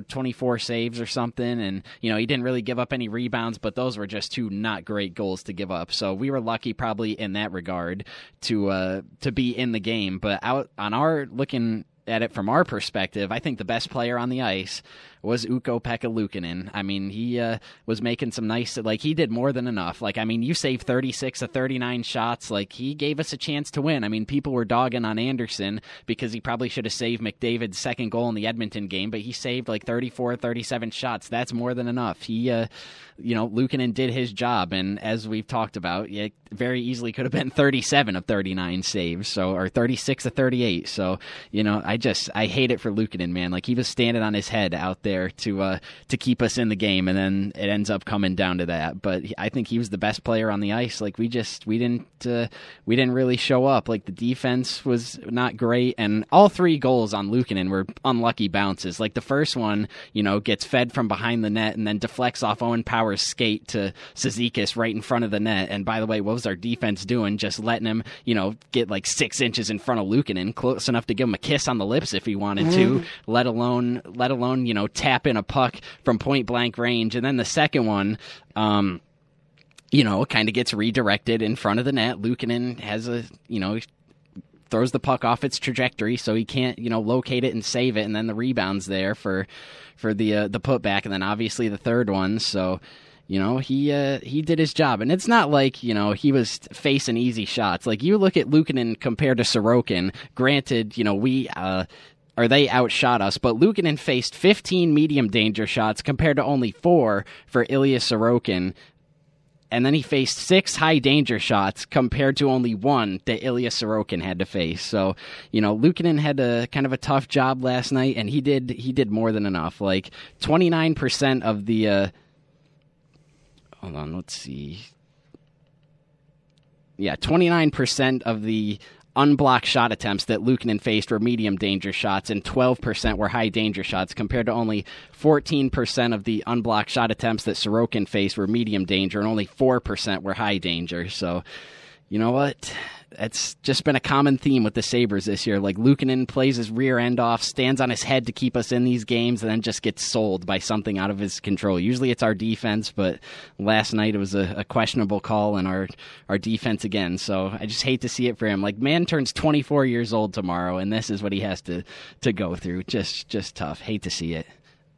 22 or 24 saves or something and you know he didn't really give up any rebounds but those were just two not great goals to give up. So we were lucky probably in that regard to uh to be in the game. But out on our looking at it from our perspective, I think the best player on the ice was Ukko-Pekka Luukkonen. I mean, he uh, was making some nice, like he did more than enough. Like, I mean, you saved 36 of 39 shots. Like, he gave us a chance to win. I mean, people were dogging on Anderson because he probably should have saved McDavid's second goal in the Edmonton game, but he saved like 34, 37 shots. That's more than enough. He, uh, you know, Luukkonen did his job, and as we've talked about, it very easily could have been 37 of 39 saves, so or 36 of 38. So, you know, I just I hate it for Luukkonen, man. Like he was standing on his head out there to uh to keep us in the game, and then it ends up coming down to that. But I think he was the best player on the ice. Like we just we didn't uh, we didn't really show up. Like the defense was not great, and all three goals on Luukkonen were unlucky bounces. Like the first one, you know, gets fed from behind the net and then deflects off Owen Power's skate to Cizikas right in front of the net. And by the way, what was our defense doing? Just letting him, you know, get like six inches in front of Luukkonen, close enough to give him a kiss on the lips if he wanted to. Mhm. Let alone, let alone, you know, tap in a puck from point blank range. And then the second one, um, you know, kind of gets redirected in front of the net. Luukkonen has a, you know, throws the puck off its trajectory, so he can't, you know, locate it and save it, and then the rebounds there for for the uh, the putback, and then obviously the third one. So, you know, he uh, he did his job, and it's not like you know he was facing easy shots. Like you look at Luukkonen compared to Sorokin. Granted, you know we. Uh, or they outshot us, but Luukkonen faced 15 medium danger shots compared to only four for Ilya Sorokin and then he faced six high danger shots compared to only one that Ilya Sorokin had to face. So, you know, Luukkonen had a kind of a tough job last night, and he did he did more than enough. Like twenty nine percent of the. Uh, hold on, let's see. Yeah, twenty nine percent of the unblocked shot attempts that Luukkonen faced were medium danger shots, and 12% were high danger shots, compared to only 14% of the unblocked shot attempts that Sorokin faced were medium danger, and only 4% were high danger. So, you know what? It's just been a common theme with the Sabres this year. Like Luukkonen plays his rear end off, stands on his head to keep us in these games, and then just gets sold by something out of his control. Usually it's our defense, but last night it was a, a questionable call in our our defense again. So I just hate to see it for him. Like man turns 24 years old tomorrow, and this is what he has to to go through. Just just tough. Hate to see it.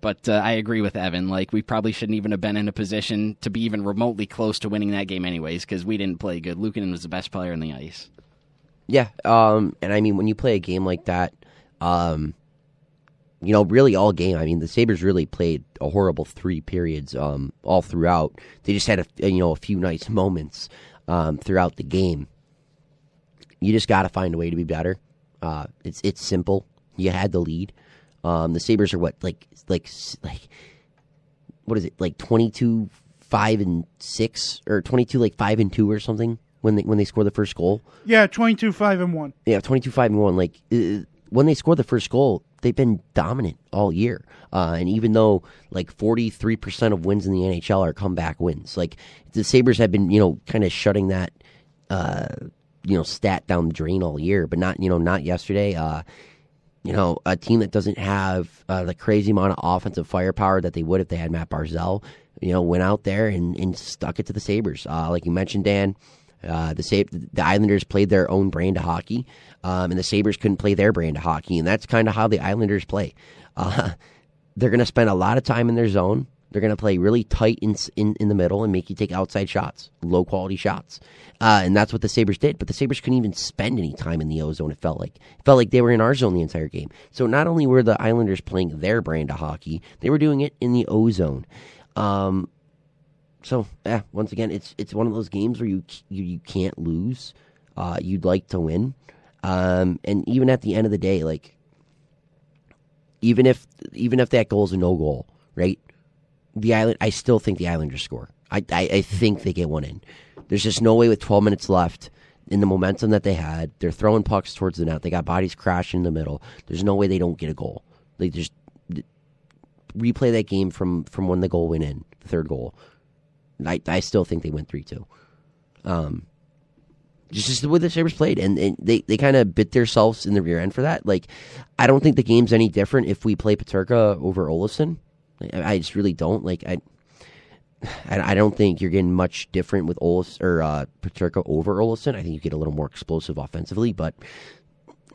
But uh, I agree with Evan. Like we probably shouldn't even have been in a position to be even remotely close to winning that game, anyways, because we didn't play good. Luukkonen was the best player on the ice. Yeah, um, and I mean when you play a game like that, um, you know, really all game. I mean, the Sabres really played a horrible three periods um, all throughout. They just had a you know a few nice moments um, throughout the game. You just got to find a way to be better. Uh, it's it's simple. You had the lead. Um, the Sabres are what like like like what is it like twenty two five and six or twenty two like five and two or something when they when they score the first goal. Yeah, 22 5 and 1. Yeah, 22 5 and 1. Like, uh, when they score the first goal, they've been dominant all year. Uh, and even though, like, 43% of wins in the NHL are comeback wins, like, the Sabres have been, you know, kind of shutting that, uh, you know, stat down the drain all year, but not, you know, not yesterday. Uh, you know, a team that doesn't have uh, the crazy amount of offensive firepower that they would if they had Matt Barzal, you know, went out there and, and stuck it to the Sabres. Uh, like you mentioned, Dan, uh, the Sab- the Islanders played their own brand of hockey, um, and the Sabres couldn't play their brand of hockey, and that's kind of how the Islanders play. Uh, they're going to spend a lot of time in their zone. They're going to play really tight in, in in the middle and make you take outside shots, low quality shots, uh, and that's what the Sabres did. But the Sabres couldn't even spend any time in the O zone. It felt like it felt like they were in our zone the entire game. So not only were the Islanders playing their brand of hockey, they were doing it in the O zone. Um, so yeah, once again, it's it's one of those games where you you, you can't lose. Uh, you'd like to win, um, and even at the end of the day, like even if even if that goal is a no goal, right? The island, I still think the Islanders score. I, I I think they get one in. There's just no way with 12 minutes left in the momentum that they had. They're throwing pucks towards the net. They got bodies crashing in the middle. There's no way they don't get a goal. They just replay that game from from when the goal went in, the third goal. I I still think they went three two. Um, just, just the way the Sabres played, and, and they they kind of bit themselves in the rear end for that. Like, I don't think the game's any different if we play Peterka over Olofsson. I, I just really don't like I. I, I don't think you're getting much different with Olis or uh, Peterka over Olofsson. I think you get a little more explosive offensively, but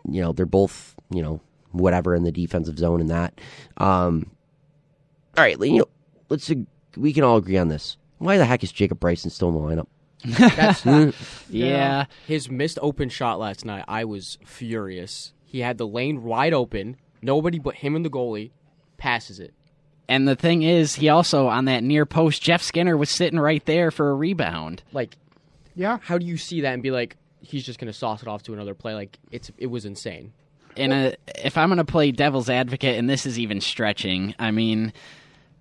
you know they're both you know whatever in the defensive zone and that. Um, all right, you know, let's we can all agree on this. Why the heck is Jacob Bryson still in the lineup? That's Yeah. His missed open shot last night, I was furious. He had the lane wide open. Nobody but him and the goalie passes it. And the thing is, he also on that near post, Jeff Skinner was sitting right there for a rebound. Like, yeah, how do you see that and be like, he's just going to sauce it off to another play? Like, it's it was insane. And uh, if I'm going to play devil's advocate, and this is even stretching, I mean,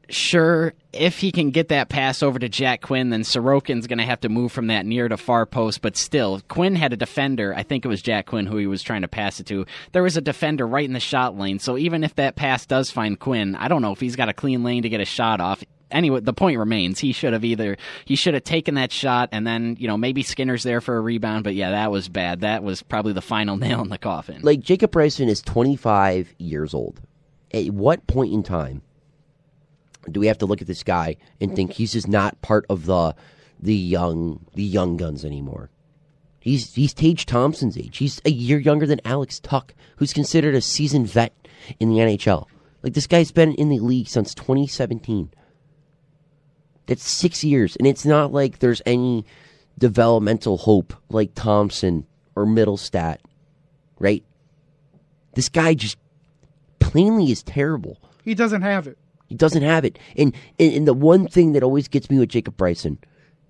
sure, if he can get that pass over to Jack Quinn, then Sorokin's going to have to move from that near to far post. But still, Quinn had a defender. I think it was Jack Quinn who he was trying to pass it to. There was a defender right in the shot lane. So even if that pass does find Quinn, I don't know if he's got a clean lane to get a shot off. Anyway, the point remains he should have either he should have taken that shot and then you know maybe Skinner's there for a rebound, but yeah, that was bad. That was probably the final nail in the coffin. Like Jacob Bryson is 25 years old. At what point in time do we have to look at this guy and think he's just not part of the the young the young guns anymore? He's he's Tage Thompson's age. He's a year younger than Alex Tuch, who's considered a seasoned vet in the NHL. Like this guy's been in the league since 2017. That's six years, and it's not like there's any developmental hope like Thompson or Mittelstadt, right? This guy just plainly is terrible. He doesn't have it. He doesn't have it. And, and and the one thing that always gets me with Jacob Bryson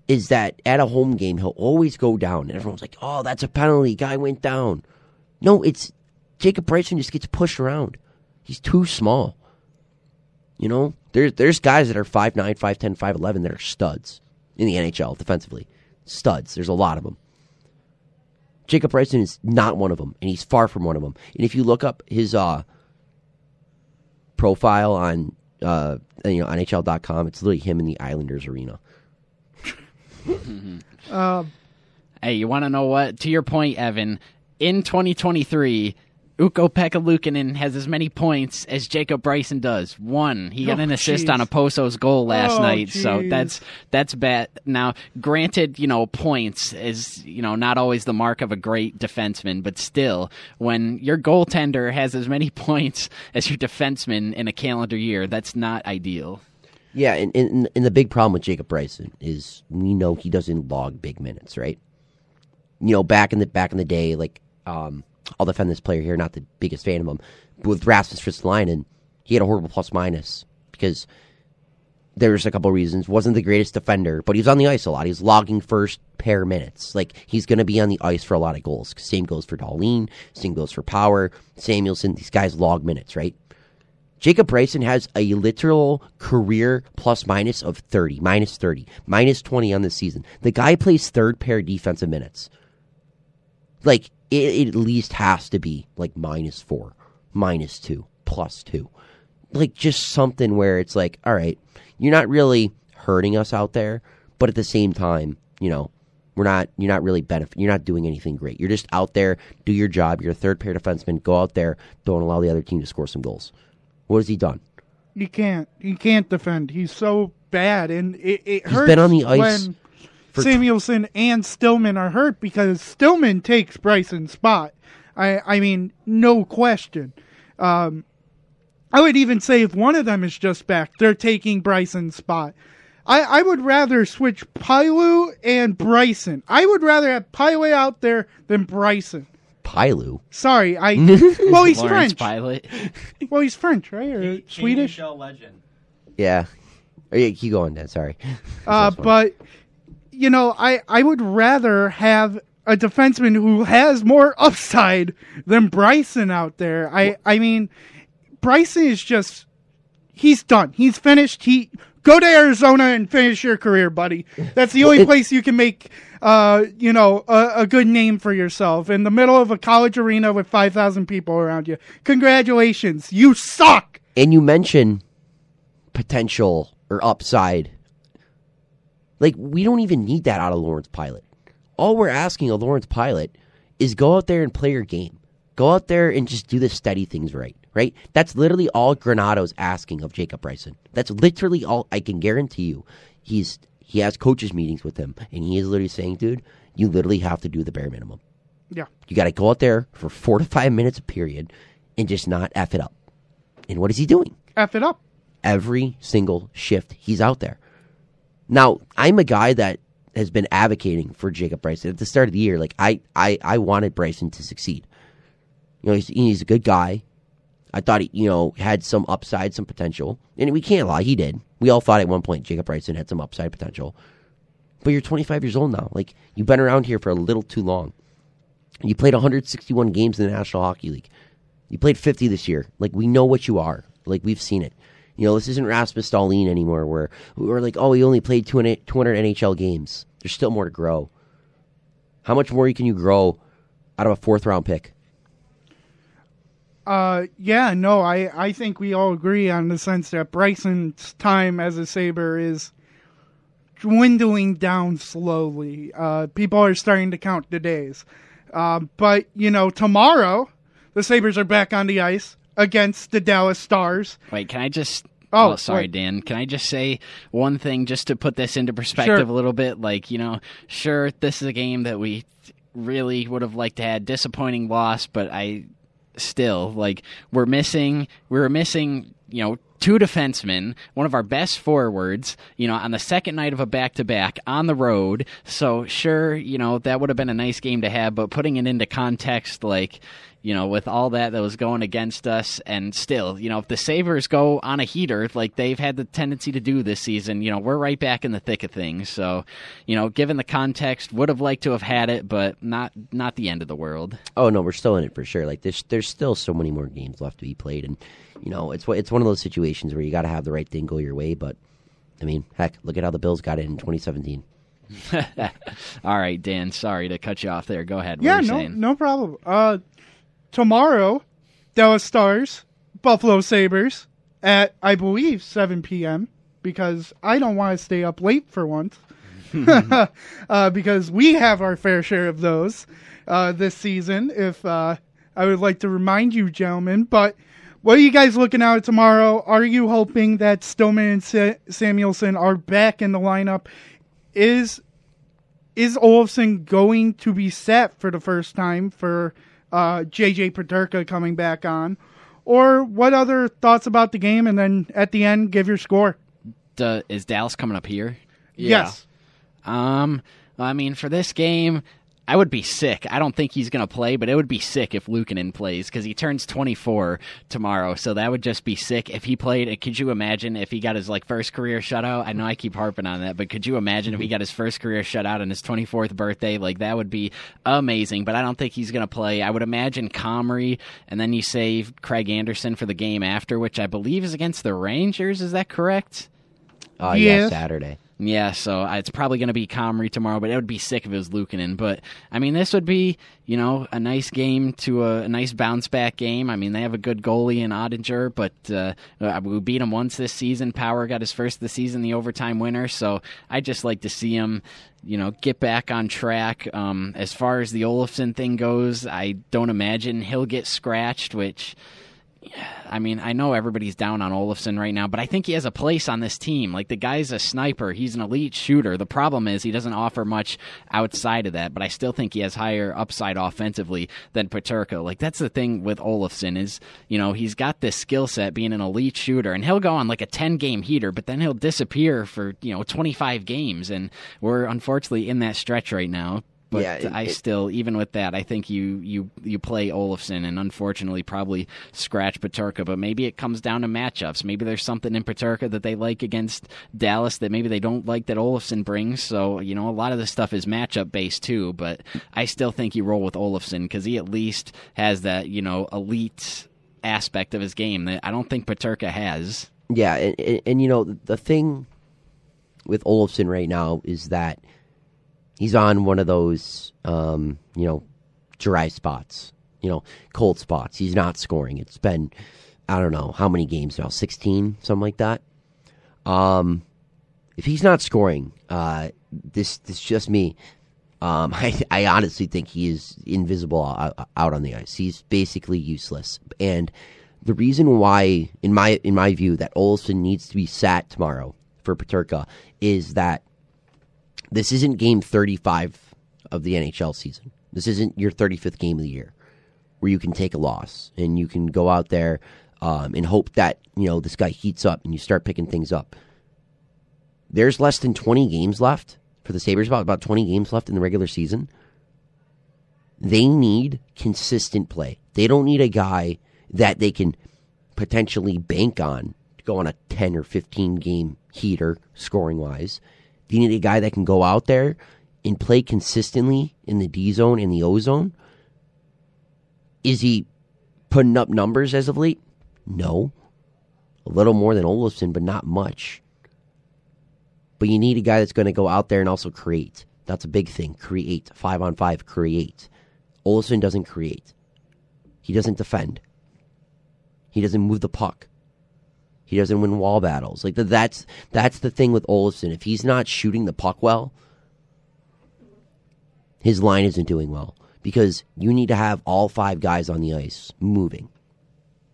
is that at a home game he'll always go down, and everyone's like, "Oh, that's a penalty. Guy went down." No, it's Jacob Bryson just gets pushed around. He's too small. You know, there's there's guys that are 5'9", 5'10", 5'11", that are studs in the NHL defensively. Studs. There's a lot of them. Jacob Bryson is not one of them, and he's far from one of them. And if you look up his uh, profile on uh, you know NHL.com, it's literally him in the Islanders arena. Um, Hey, you want to know what? To your point, Evan, in 2023, Ukko-Pekka has as many points as Jacob Bryson does. One, he got Oh, an assist jeez. on Okposo's goal last Oh, night, so that's that's bad. Now, granted, you know, points is you know not always the mark of a great defenseman, but still, when your goaltender has as many points as your defenseman in a calendar year, that's not ideal. Yeah, and, and and the big problem with Jacob Bryson is we know he doesn't log big minutes, right? You know, back in the back in the day, like um, I'll defend this player here, not the biggest fan of him, but with Rasmus Ristolainen, he had a horrible plus minus because there's a couple reasons. wasn't the greatest defender, but he was on the ice a lot. He was logging first pair minutes. Like he's going to be on the ice for a lot of goals. Same goes for Dahlin. Same goes for Power, Samuelsson. These guys log minutes, right? Jacob Bryson has a literal career plus minus of 30, minus 30, minus 20 on the season. The guy plays third pair defensive minutes. Like, it, at least has to be like minus four, minus two, plus two. Like, just something where it's like, all right, you're not really hurting us out there, but at the same time, you know, we're not, you're not really benefit, you're not doing anything great. You're just out there, do your job. You're a third pair defenseman. Go out there, don't allow the other team to score some goals. What has he done? He can't. He can't defend. He's so bad, and it, it He's hurts been on the ice when Samuelsson and Stillman are hurt because Stillman takes Bryson's spot. I, I mean, no question. Um, I would even say if one of them is just back, they're taking Bryson's spot. I, I would rather switch Pilu and Bryson. I would rather have Pilu out there than Bryson. Pilu. Sorry, I. well, he's Lawrence French. Pilot. Well, he's French, right? Or Swedish? legend. Yeah. Oh, yeah, keep going, Dan. Sorry. Uh, but you know, I I would rather have a defenseman who has more upside than Bryson out there. I I mean, Bryson is just he's done. He's finished. He go to Arizona and finish your career, buddy. That's the only place you can make uh you know a, a good name for yourself in the middle of a college arena with five thousand people around you. Congratulations, you suck. And you mention potential or upside. Like, we don't even need that out of Lawrence Pilut. All we're asking of Lawrence Pilut is go out there and play your game. Go out there and just do the steady things right, right? That's literally all Granato's asking of Jacob Bryson. That's literally all I can guarantee you. He's he has coaches meetings with him and he is literally saying, dude, you literally have to do the bare minimum. Yeah. You got to go out there for four to five minutes a period and just not F it up. And what is he doing? F it up. Every single shift he's out there. Now, I'm a guy that has been advocating for Jacob Bryson at the start of the year. Like I, I, I wanted Bryson to succeed. You know, he's, he's a good guy. I thought he, you know, had some upside, some potential, and we can't lie, he did. We all thought at one point Jacob Bryson had some upside potential. But you're 25 years old now. Like you've been around here for a little too long. You played 161 games in the National Hockey League. You played 50 this year. Like we know what you are. Like we've seen it. You know, this isn't Rasmus Dahlin anymore, where we're like, oh, he only played 200, 200 NHL games. There's still more to grow. How much more can you grow out of a fourth round pick? Uh, yeah, no, I, I think we all agree on the sense that Bryson's time as a Sabre is dwindling down slowly. Uh, people are starting to count the days. Uh, but, you know, tomorrow, the Sabres are back on the ice against the Dallas Stars. Wait, can I just? Oh, oh, sorry, wait. Dan. Can I just say one thing just to put this into perspective Sure. a little bit? Like, you know, sure, this is a game that we really would have liked to have disappointing loss, but I still like we're missing we were missing you know two defensemen one of our best forwards you know on the second night of a back to back on the road so sure you know that would have been a nice game to have but putting it into context like you know with all that that was going against us and still you know if the Sabres go on a heater like they've had the tendency to do this season you know we're right back in the thick of things so you know given the context would have liked to have had it but not not the end of the world Oh no, we're still in it for sure. Like there's there's still so many more games left to be played, and you know it's it's one of those situations where you got to have the right thing go your way. But I mean, heck, look at how the Bills got it in 2017. All right, Dan. Sorry to cut you off there. Go ahead. What yeah, no, saying? no problem. Uh, tomorrow, Dallas Stars, Buffalo Sabres at I believe 7 p.m. because I don't want to stay up late for once. uh, because we have our fair share of those uh, this season. If uh, I would like to remind you, gentlemen, but what are you guys looking at tomorrow? Are you hoping that Stillman and Sa- Samuelsson are back in the lineup? Is is Olofsson going to be set for the first time for uh, JJ Peterka coming back on? Or what other thoughts about the game? And then at the end, give your score. Duh, is Dallas coming up here? Yes. Um, I mean, for this game, I would be sick. I don't think he's going to play, but it would be sick if Luukkonen plays because he turns 24 tomorrow. So that would just be sick if he played. And could you imagine if he got his like first career shutout? I know I keep harping on that, but could you imagine if he got his first career shutout on his 24th birthday? Like that would be amazing. But I don't think he's going to play. I would imagine Comrie, and then you save Craig Anderson for the game after, which I believe is against the Rangers. Is that correct? Uh, yeah, Saturday. Yeah, so uh, it's probably going to be Comrie tomorrow, but it would be sick if it was Luukkonen. But I mean, this would be you know a nice game to a, a nice bounce back game. I mean, they have a good goalie in Oettinger, but uh, uh, we beat him once this season. Power got his first of the season, the overtime winner. So I just like to see him. You know, get back on track. Um, as far as the Olofsson thing goes, I don't imagine he'll get scratched, which I mean, I know everybody's down on Olofsson right now, but I think he has a place on this team. Like the guy's a sniper, he's an elite shooter. The problem is he doesn't offer much outside of that, but I still think he has higher upside offensively than Peterka. Like that's the thing with Olofsson is, you know, he's got this skill set being an elite shooter and he'll go on like a 10 game heater, but then he'll disappear for, you know, 25 games and we're unfortunately in that stretch right now. But Yeah, it- I it- still, even with that, I think you you you play Olofsson and unfortunately probably scratch Peterka. But maybe it comes down to matchups. Maybe there's something in Peterka that they like against Dallas that maybe they don't like that Olofsson brings. So you know, a lot of this stuff is matchup based too. But I still think you roll with Olofsson because he at least has that you know elite aspect of his game that I don't think Peterka has. Yeah, and, and, and you know the, the thing with Olofsson right now is that he's on one of those um, you know dry spots, you know cold spots. He's not scoring. It's been I don't know how many games now, sixteen, something like that. Um, if he's not scoring, uh, this this is just me. Um, I, I honestly think he is invisible out, out on the ice. He's basically useless. And the reason why, in my in my view, that Olsen needs to be sat tomorrow for Peterka is that this isn't game 35 of the NHL season. This isn't your 35th game of the year where you can take a loss and you can go out there um, and hope that you know this guy heats up and you start picking things up. There's less than 20 games left for the Sabres, about, about 20 games left in the regular season. They need consistent play. They don't need a guy that they can potentially bank on to go on a 10 or 15 game heater scoring wise. They need a guy that can go out there and play consistently in the D zone and the O zone. Is he putting up numbers as of late? No. A little more than Olofsson, but not much. But you need a guy that's going to go out there and also create. That's a big thing. Create. Five on five, create. Olofsson doesn't create. He doesn't defend. He doesn't move the puck. He doesn't win wall battles. Like that's that's the thing with Olofsson. If he's not shooting the puck well, his line isn't doing well because you need to have all five guys on the ice moving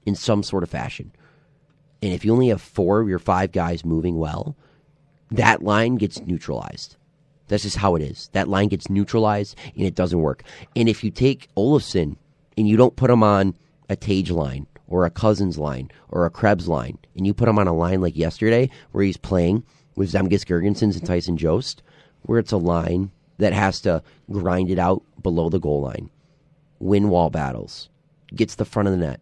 in some sort of fashion. And if you only have four of your five guys moving well, that line gets neutralized. That's just how it is. That line gets neutralized and it doesn't work. And if you take Olofsson and you don't put him on a Tage line or a Cozens line or a Krebs line, and you put him on a line like yesterday where he's playing with Zemgus Girgensons and Tyson Jost, where it's a line that has to grind it out below the goal line, win wall battles, gets the front of the net,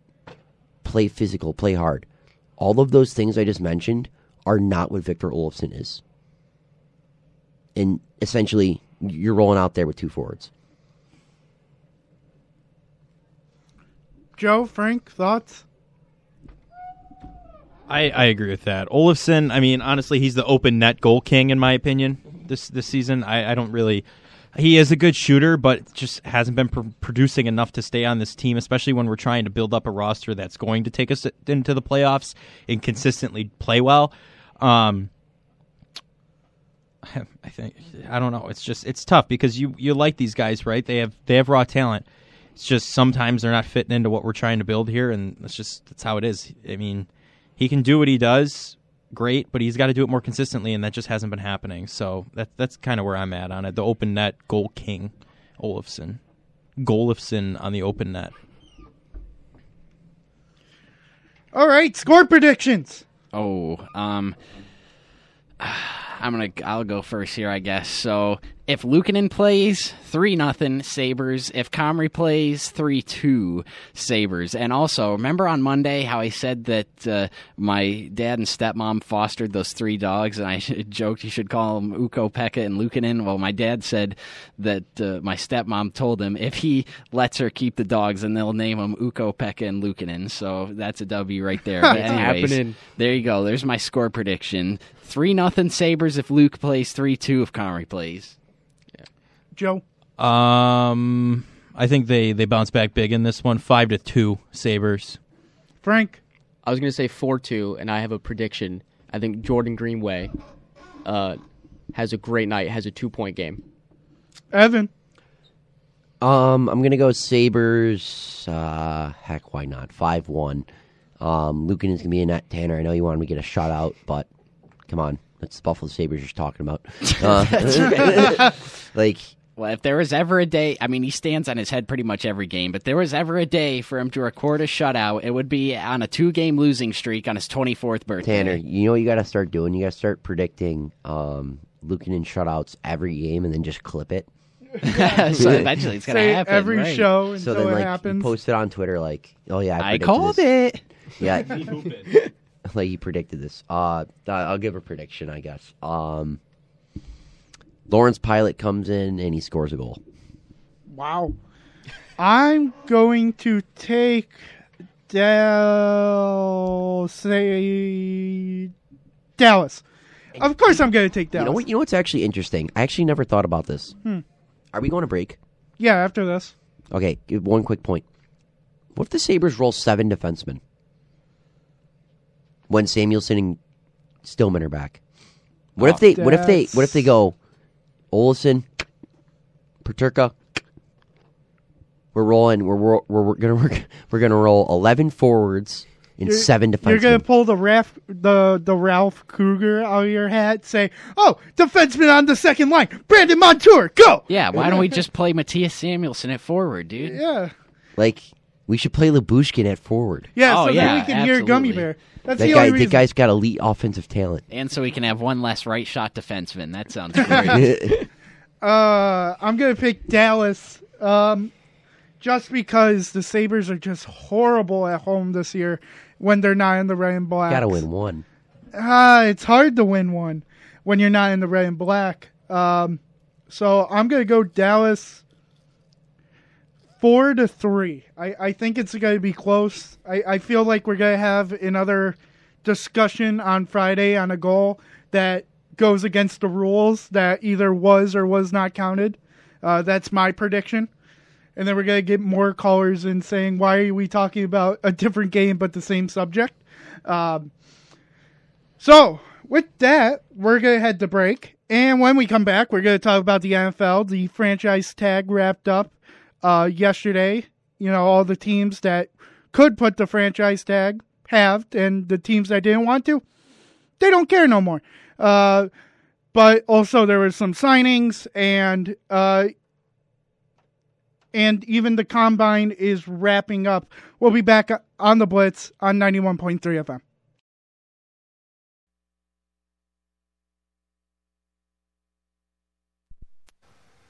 play physical, play hard. All of those things I just mentioned are not what Victor Olofsson is. And essentially, you're rolling out there with two forwards. Joe, Frank, thoughts? I, I agree with that. Olofsson, I mean, honestly, he's the open net goal king in my opinion this this season. I, I don't really. He is a good shooter, but just hasn't been pr- producing enough to stay on this team, especially when we're trying to build up a roster that's going to take us into the playoffs and consistently play well. Um, I think I don't know. It's just it's tough because you you like these guys, right? They have they have raw talent. It's just sometimes they're not fitting into what we're trying to build here, and that's just that's how it is. I mean, he can do what he does great, but he's got to do it more consistently, and that just hasn't been happening. So that that's kind of where I'm at on it. The open net goal king, Olofsson, Golifson on the open net. All right, score predictions. Oh, um, I'm gonna I'll go first here, I guess. So if Luukkonen plays, three nothing Sabres. If Comrie plays, three two Sabres. And also remember on Monday how I said that uh, my dad and stepmom fostered those three dogs, and I joked you should call them Ukko, Pekka, and Luukkonen. Well, my dad said that uh, my stepmom told him if he lets her keep the dogs, then they'll name them Ukko, Pekka, and Luukkonen. So that's a W right there. But anyways, happening. there you go. There's my score prediction. Three nothing Sabres if Luke plays. Three two if Comrie plays. Joe. Um, I think they they bounce back big in this one, five to two Sabres. Frank. I was going to say 4 2, and I have a prediction. I think Jordan Greenway uh, has a great night, has a two point game. Evan. Um, I'm gonna go Sabres. Uh, heck, why not? Five one. Um, Lucan is gonna be a net Tanner. I know you wanted me to get a shout out, but come on, that's the Buffalo Sabres you're talking about. Uh, like, Well, if there was ever a day, I mean, he stands on his head pretty much every game, but there was ever a day for him to record a shutout, it would be on a two game losing streak on his 24th birthday. Tanner, you know what you got to start doing? You got to start predicting um, Luukkonen shutouts every game, and then just clip it. so eventually it's going to happen. every right. show So until then, it like, you happens. post it on Twitter, like, oh yeah, I, I called this. it. Yeah, like he predicted this. Uh, I'll give a prediction, I guess. Um, Lawrence Pilut comes in and he scores a goal. Wow. I'm going to take Dal say Dallas. Of course, I'm going to take Dallas. You know what? You know what's actually interesting? I actually never thought about this. Hmm. Are we going to break? Yeah, after this. Okay, give one quick point. What if the Sabres roll seven defensemen? When Samuelsson and Stillman are back. What if Oh, they what if they what if they go Olson, Peterka, we're rolling we're we're, we're, we're gonna we're, we're gonna roll eleven forwards and You're- seven You're gonna pull the Ralph, the the Ralph Krueger out of your hat. Say, "Oh, defenseman on the second line, Brandon Montour, go!" Yeah, why don't we just play Mattias Samuelsson at forward, dude? Yeah, like we should play Lyubushkin at forward. yeah. Oh, so yeah, then we can hear Gummy. Bear. That's That the guy only that reason. guy's got elite offensive talent. And so we can have one less right shot defenseman. That sounds great. Uh, I'm gonna pick Dallas. Um, just because the Sabres are just horrible at home this year when they're not in the red and black. Gotta win one. Ah, it's hard to win one when you're not in the red and black. Um, so I'm gonna go Dallas four to three. I, I think it's gonna be close. I, I feel like we're gonna have another discussion on Friday on a goal that goes against the rules that either was or was not counted. Uh, that's my prediction. And then we're gonna get more callers in saying why are we talking about a different game but the same subject. Um, so, with that, we're going to head to break. And when we come back, we're going to talk about the NFL. The franchise tag wrapped up uh, yesterday. You know, all the teams that could put the franchise tag have, and the teams that didn't want to, they don't care no more. Uh, but also, there were some signings, and uh, and even the combine is wrapping up. We'll be back on the Blitz on 91.3 FM.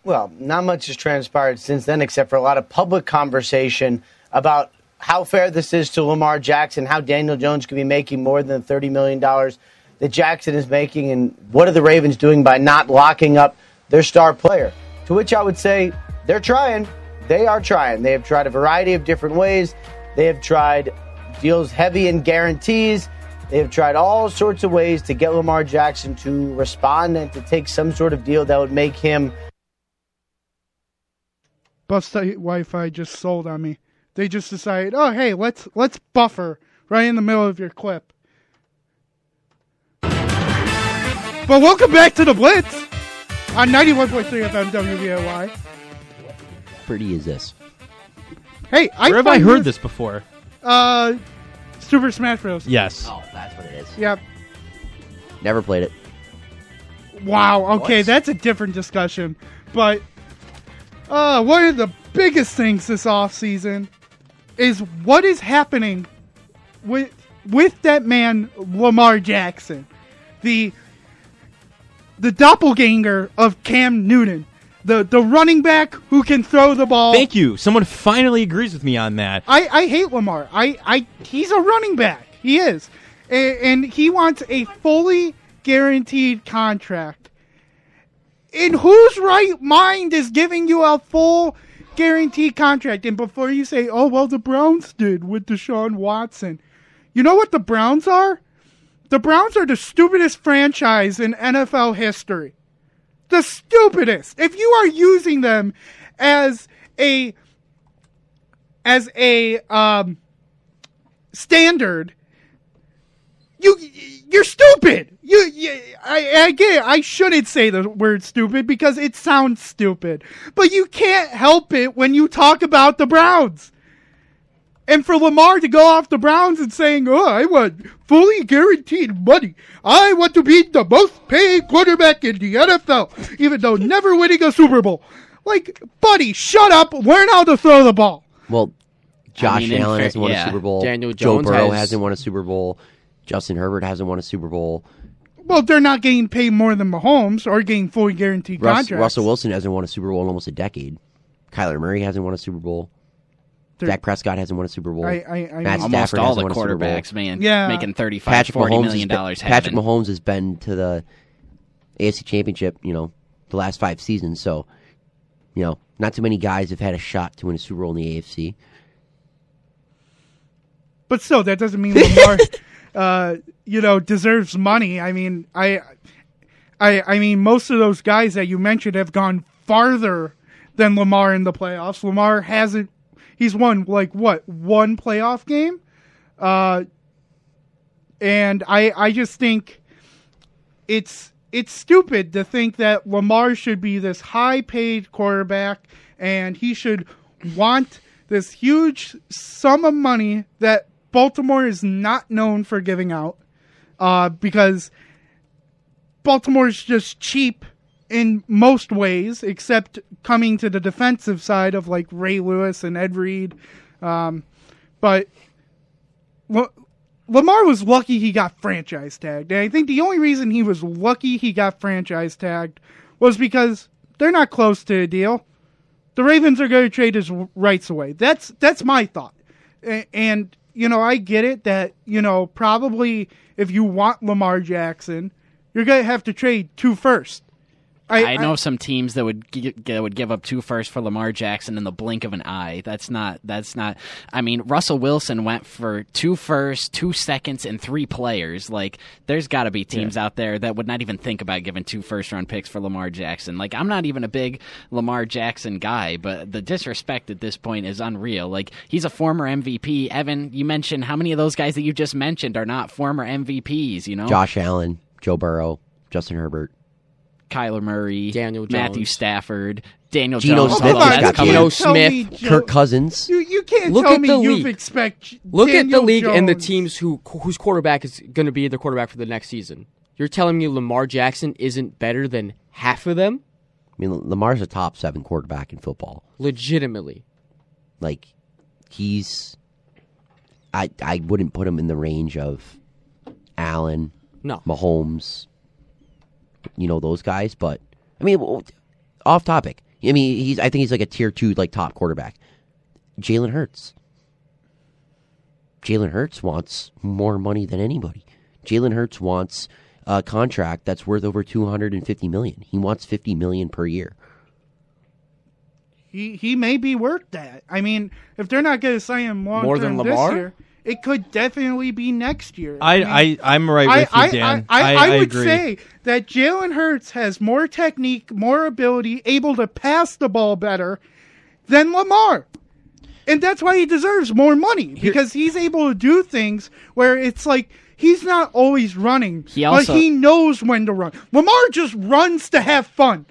Well, not much has transpired since then, except for a lot of public conversation about how fair this is to Lamar Jackson, how Daniel Jones could be making more than $30 million that Jackson is making, and what are the Ravens doing by not locking up their star player? To which I would say they're trying. They are trying. They have tried a variety of different ways. They have tried deals heavy in guarantees. They have tried all sorts of ways to get Lamar Jackson to respond and to take some sort of deal that would make him Bus Wi-Fi just sold on me. They just decided, oh hey, let's let's buffer right in the middle of your clip. But welcome back to the Blitz on 91.3 FM WVOY. Pretty is this? Hey, I Where have I find heard this before? Uh, Super Smash Bros. Yes. Oh, that's what it is. Yep. Never played it. Wow. Okay, What? that's a different discussion. But uh, one of the biggest things this off season is what is happening with with that man Lamar Jackson. The the doppelganger of Cam Newton, the the running back who can throw the ball. Thank you. Someone finally agrees with me on that. I, I hate Lamar. I, I he's a running back. He is, and, and he wants a fully guaranteed contract. In whose right mind is giving you a full guaranteed contract? And before you say, "Oh well, the Browns did with Deshaun Watson," you know what the Browns are? The Browns are the stupidest franchise in NFL history. The stupidest. If you are using them as a as a um, standard, you you're stupid. You, you I, I get it. I shouldn't say the word stupid because it sounds stupid, but you can't help it when you talk about the Browns. And for Lamar to go off the Browns and saying, "Oh, I want fully guaranteed money. I want to be the most paid quarterback in the NFL, even though never winning a Super Bowl." Like, buddy, shut up. Learn how to throw the ball. Well, Josh mean, Allen fair- hasn't won yeah. a Super Bowl. Daniel Joe Jones Burrow has- hasn't won a Super Bowl. Justin Herbert hasn't won a Super Bowl. Well, they're not getting paid more than Mahomes or getting fully guaranteed Russ, contracts. Russell Wilson hasn't won a Super Bowl in almost a decade. Kyler Murray hasn't won a Super Bowl. They're- Dak Prescott hasn't won a Super Bowl. I- I- I Matt mean- Almost Stafford all hasn't the won a Super Bowl. quarterbacks, man, Yeah. making 35, Patrick 40 Mahomes million has dollars. been, Patrick. Mahomes has been to the AFC Championship, you know, the last five seasons. So, you know, not too many guys have had a shot to win a Super Bowl in the AFC. But still, that doesn't mean Lamar, uh, you know, deserves money. I mean, I, I, I mean, most of those guys that you mentioned have gone farther than Lamar in the playoffs. Lamar hasn't. He's won like what one playoff game, uh, and I, I just think it's it's stupid to think that Lamar should be this high paid quarterback and he should want this huge sum of money that Baltimore is not known for giving out uh, because Baltimore is just cheap in most ways, except coming to the defensive side of like Ray Lewis and Ed Reed. Um, but La- Lamar was lucky he got franchise tagged. And I think the only reason he was lucky he got franchise tagged was because they're not close to a deal. The Ravens are going to trade his rights away. That's that's my thought. And you know, I get it that, you know, probably if you want Lamar Jackson, you're going to have to trade two first. I, know some teams that would gi- that would give up two firsts for Lamar Jackson in the blink of an eye. That's not. That's not. I mean, Russell Wilson went for two firsts, two seconds, and three players. Like, there's got to be teams out there that would not even think about giving two first round picks for Lamar Jackson. Like, I'm not even a big Lamar Jackson guy, but the disrespect at this point is unreal. Like, he's a former MVP. Evan, you mentioned how many of those guys that you just mentioned are not former MVPs. You know, Josh Allen, Joe Burrow, Justin Herbert. Kyler Murray, Daniel Matthew Stafford, Daniel Geno Jones. Smith although got coming- Geno Smith, Joe- Kirk Cousins. You, you can't Look tell at me the you league. expect Look at the Daniel league and the teams who whose quarterback is going to be the quarterback for the next season. You're telling me Lamar Jackson isn't better than half of them? I mean, Lamar's a top seven quarterback in football. Legitimately. Like, he's. I I wouldn't put him in the range of Allen, No. Mahomes, you know those guys. But I mean, off topic. I mean, he's. I think he's like a tier two, like top quarterback. Jalen Hurts. Jalen Hurts wants more money than anybody. Jalen Hurts wants a contract that's worth over two hundred and fifty million. He wants fifty million per year. he he may be worth that. I mean, if they're not going to sign him long More than term Lamar? this year, it could definitely be next year. I, mean, I, I'm right I, with you, I, Dan. I, I, I would agree. say that Jalen Hurts has more technique, more ability, able to pass the ball better than Lamar. And that's why he deserves more money because he's able to do things where it's like he's not always running, He also- but he knows when to run. Lamar just runs to have fun.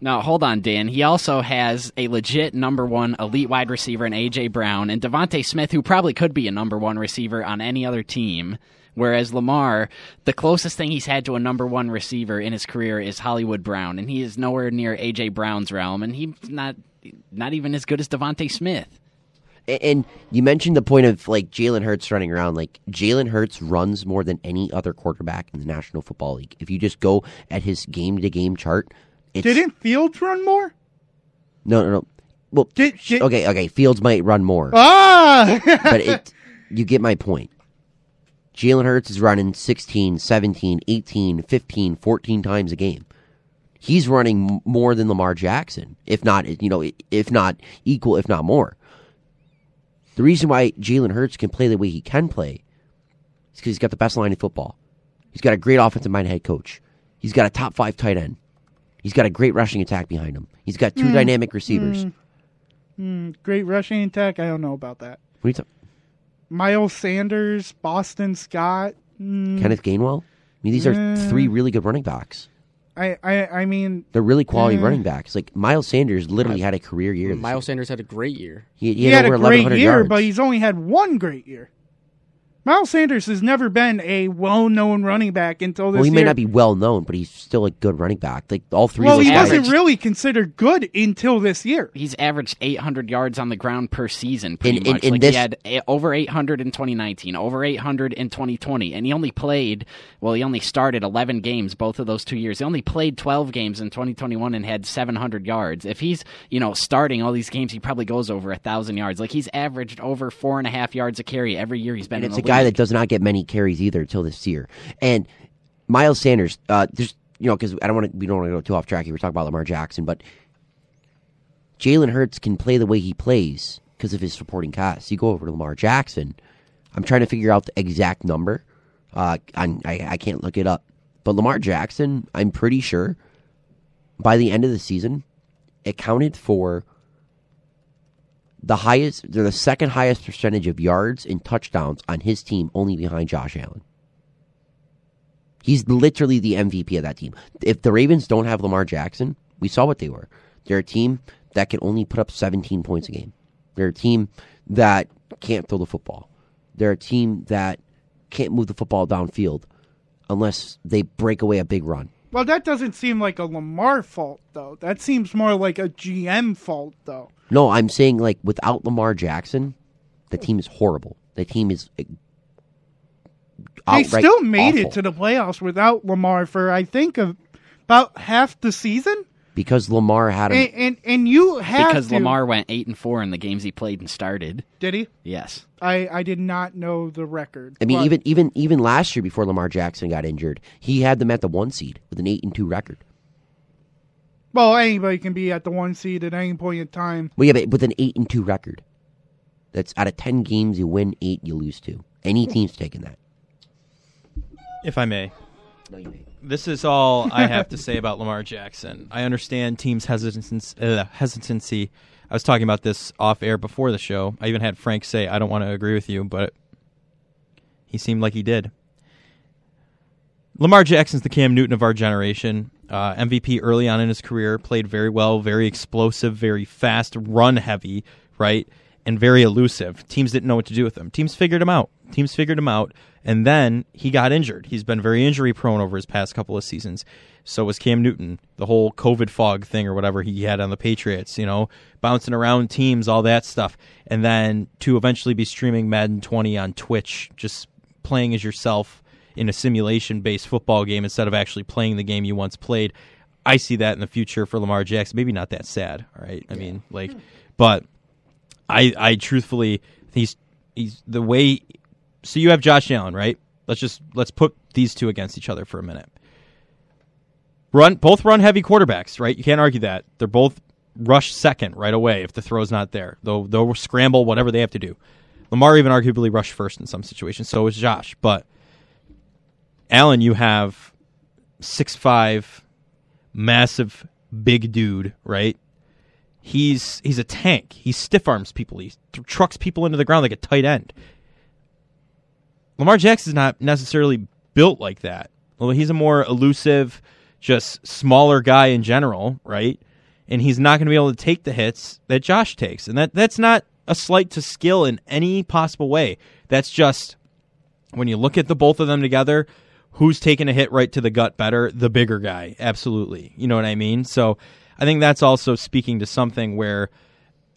No, hold on, Dan. He also has a legit number one elite wide receiver in AJ Brown and DeVonta Smith, who probably could be a number one receiver on any other team. Whereas Lamar, the closest thing he's had to a number one receiver in his career is Hollywood Brown, and he is nowhere near AJ Brown's realm, and he's not not even as good as DeVonta Smith. And you mentioned the point of like Jalen Hurts running around. Like Jalen Hurts runs more than any other quarterback in the National Football League. If you just go at his game to game chart, it's Didn't Fields run more? no, no, no. Well, sh- okay, okay. Fields might run more, Ah! but it, you get my point. Jalen Hurts is running 16, 17, 18, 15, 14 times a game. He's running more than Lamar Jackson, if not, you know, if not equal, if not more. The reason why Jalen Hurts can play the way he can play is because he's got the best line in football. He's got a great offensive minded head coach. He's got a top five tight end. He's got a great rushing attack behind him. He's got two Mm, dynamic receivers. mm, mm, great rushing attack. I don't know about that. What are you talking? Miles Sanders, Boston Scott. mm, Kenneth Gainwell? I mean, these are three really good running backs. I, I, I mean, They're really quality Mm. running backs. Like Miles Sanders literally had a career year. this Miles Sanders had a great year. year. He, he, had, over a great 1,100 year, yards. but he's only had one great year. Miles Sanders has never been a well-known running back until this year. well, he may year. not be well known, but he's still a good running back. Like all three. well, of he those guys- wasn't really considered good until this year. He's averaged 800 yards on the ground per season, pretty In- in- much. in like this- he had a- over 800 in 2019, over 800 in 2020, and he only played. Well, he only started 11 games both of those two years. He only played 12 games in 2021 and had 700 yards. If he's you know starting all these games, he probably goes over a thousand yards. Like he's averaged over four and a half yards a carry every year he's been and in the a guy that does not get many carries either until this year. And Miles Sanders, uh, there's you know because I don't want to we don't want to go too off track here. We're talking about Lamar Jackson, but Jalen Hurts can play the way he plays because of his supporting cast. You go over to Lamar Jackson. I'm trying to figure out the exact number. Uh, I I can't look it up, but Lamar Jackson, I'm pretty sure by the end of the season, accounted for the highest, they're the second highest percentage of yards and touchdowns on his team, only behind Josh Allen. He's literally the MVP of that team. If the Ravens don't have Lamar Jackson, we saw what they were. They're a team that can only put up 17 points a game. They're a team that can't throw the football. They're a team that can't move the football downfield unless they break away a big run. Well, that doesn't seem like a Lamar fault, though. That seems more like a GM fault, though. No, I'm saying like without Lamar Jackson, the team is horrible. The team is uh, They still made awful. it to the playoffs without Lamar for I think about half the season. Because Lamar had him. And and, and you have because to- Lamar went eight and four in the games he played and started. did he? Yes. I I did not know the record. I mean, but- even even even last year before Lamar Jackson got injured, he had them at the one seed with an eight and two record. well, anybody can be at the one seed at any point in time. Well, yeah, but with an eight and two record, that's out of ten games you win eight, you lose two. Any team's taking that. If I may. No, you may. This is all I have to say about Lamar Jackson. I understand teams' hesitance, uh, hesitancy. I was talking about this off air before the show. I even had Frank say, I don't want to agree with you, but he seemed like he did. Lamar Jackson's the Cam Newton of our generation. Uh, MVP early on in his career, played very well, very explosive, very fast, run heavy, right? And very elusive. Teams didn't know what to do with him. Teams figured him out. Teams figured him out. And then he got injured. He's been very injury prone over his past couple of seasons. So was Cam Newton. The whole COVID fog thing or whatever he had on the Patriots, you know, bouncing around teams, all that stuff. And then to eventually be streaming Madden 20 on Twitch, just playing as yourself in a simulation based football game instead of actually playing the game you once played. I see that in the future for Lamar Jackson. Maybe not that sad, all right? I mean, like hmm. but I I truthfully he's he's the way so you have Josh Allen, right? Let's just let's put these two against each other for a minute. Run both run heavy quarterbacks, right? You can't argue that. They're both rush second right away if the throw's not there. They'll they'll scramble whatever they have to do. Lamar even arguably rushed first in some situations. So is Josh, but Allen, you have six five, massive, big dude, right? He's he's a tank. He stiff arms people. He th- trucks people into the ground like a tight end. Lamar Jackson's not necessarily built like that. Well, he's a more elusive, just smaller guy in general, right? And he's not going to be able to take the hits that Josh takes, and that that's not a slight to skill in any possible way. That's just when you look at the both of them together, who's taking a hit right to the gut better? The bigger guy, absolutely. You know what I mean? So I think that's also speaking to something where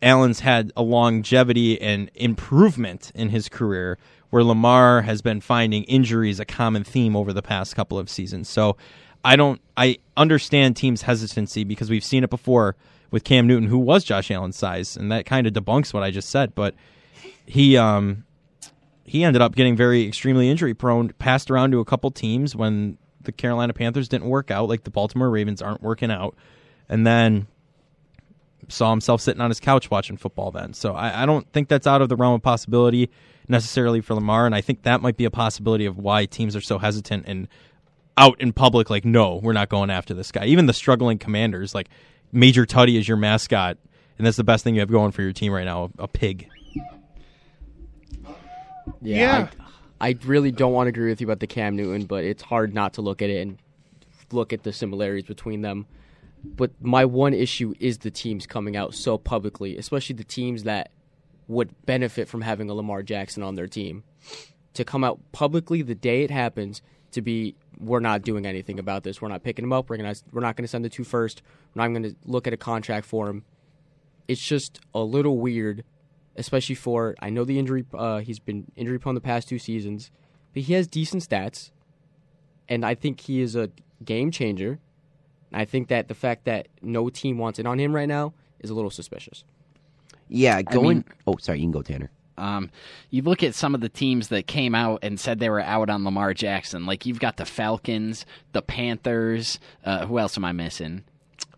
Allen's had a longevity and improvement in his career, where Lamar has been finding injuries a common theme over the past couple of seasons. So I don't I understand teams' hesitancy because we've seen it before with Cam Newton, who was Josh Allen's size, and that kind of debunks what I just said. But he um he ended up getting very extremely injury prone, passed around to a couple teams when the Carolina Panthers didn't work out, like the Baltimore Ravens aren't working out, and then saw himself sitting on his couch watching football then. So I, I don't think that's out of the realm of possibility necessarily for Lamar, and I think that might be a possibility of why teams are so hesitant and out in public like, no, we're not going after this guy. Even the struggling commanders, like Major Tuddy is your mascot, and that's the best thing you have going for your team right now, a, a pig. Yeah. Yeah. I, I really don't want to agree with you about the Cam Newton, but it's hard not to look at it and look at the similarities between them. But my one issue is the teams coming out so publicly, especially the teams that would benefit from having a Lamar Jackson on their team. To come out publicly the day it happens to be we're not doing anything about this. We're not picking him up. We're gonna we're not gonna send the two first. We're not gonna look at a contract for him. It's just a little weird, especially for I know the injury. Uh, he's been injury prone the past two seasons, but he has decent stats, and I think he is a game changer. I think that the fact that no team wants it on him right now is a little suspicious. Yeah, going. mean- oh, sorry, you can go, Tanner. Um, you look at some of the teams that came out and said they were out on Lamar Jackson. Like you've got the Falcons, the Panthers. Uh, who else am I missing?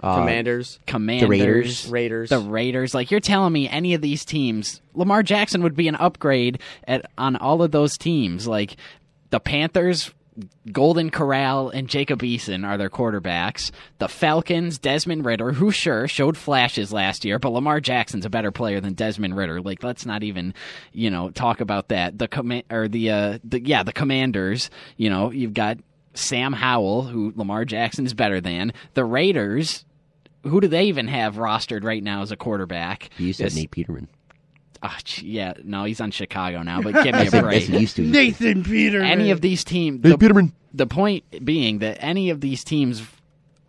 Uh, Commanders, Commanders, Raiders. Raiders. the Raiders. Like you're telling me any of these teams, Lamar Jackson would be an upgrade at on all of those teams. Like the Panthers, Golden Corral and Jacob Eason are their quarterbacks. The Falcons, Desmond Ridder, who sure showed flashes last year, but Lamar Jackson's a better player than Desmond Ridder. Like let's not even, you know, talk about that. The command or the uh the yeah, the Commanders, you know, you've got Sam Howell, who Lamar Jackson's better than. The Raiders, who do they even have rostered right now as a quarterback? You said This- Nate Peterman. Ah, gee, yeah, no, he's on Chicago now, but give me a Yes, break. he used to. Nathan Peterman. Any of these teams, Hey, the, Peterman. the point being that any of these teams,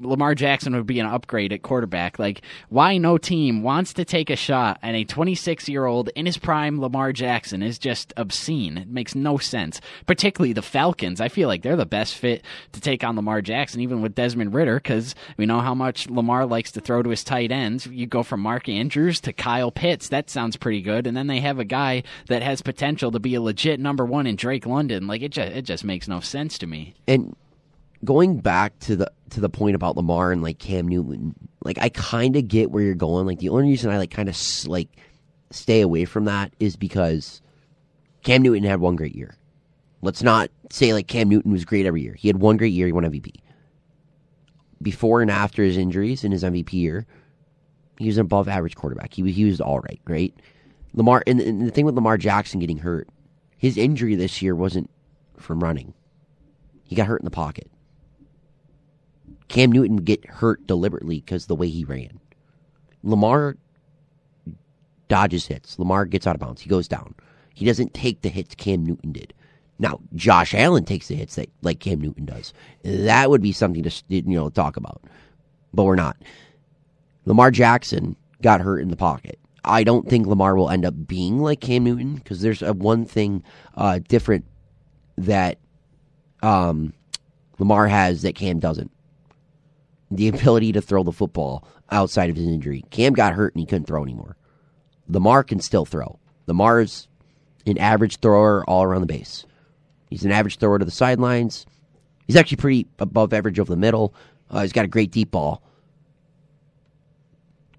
Lamar Jackson would be an upgrade at quarterback. Like, why no team wants to take a shot at a 26 year old in his prime Lamar Jackson is just obscene. It makes no sense. Particularly the Falcons. I feel like they're the best fit to take on Lamar Jackson, even with Desmond Ridder, because we know how much Lamar likes to throw to his tight ends. You go from Mark Andrews to Kyle Pitts. That sounds pretty good. And then they have a guy that has potential to be a legit number one in Drake London. Like, it just, it just makes no sense to me. And going back to the to the point about Lamar and like Cam Newton, like I kind of get where you're going. Like the only reason I like kind of like stay away from that is because Cam Newton had one great year. Let's not say like Cam Newton was great every year. He had one great year. He won MVP. Before and after his injuries in his MVP year, he was an above average quarterback. He was he was all right, right? Lamar and, and the thing with Lamar Jackson getting hurt, his injury this year wasn't from running. He got hurt in the pocket. Cam Newton get hurt deliberately because the way he ran. Lamar dodges hits. Lamar gets out of bounds. He goes down. He doesn't take the hits Cam Newton did. Now Josh Allen takes the hits that like Cam Newton does. That would be something to you know talk about, but we're not. Lamar Jackson got hurt in the pocket. I don't think Lamar will end up being like Cam Newton because there's a one thing uh, different that um, Lamar has that Cam doesn't. The ability to throw the football outside of his injury. Cam got hurt and he couldn't throw anymore. Lamar can still throw. Lamar's an average thrower all around the base. He's an average thrower to the sidelines. He's actually pretty above average over the middle. Uh, he's got a great deep ball.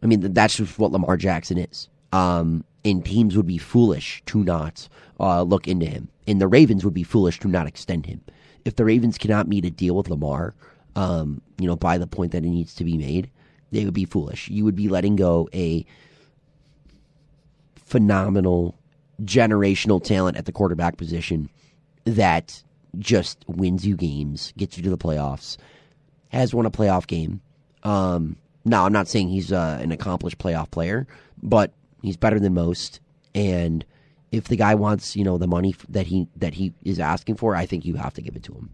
I mean, that's just what Lamar Jackson is. Um, and teams would be foolish to not uh, look into him. And the Ravens would be foolish to not extend him. If the Ravens cannot meet a deal with Lamar, um, you know, by the point that it needs to be made, they would be foolish. You would be letting go a phenomenal generational talent at the quarterback position that just wins you games, gets you to the playoffs, has won a playoff game. Um, now, I'm not saying he's uh, an accomplished playoff player, but he's better than most. And if the guy wants, you know, the money that he that he is asking for, I think you have to give it to him.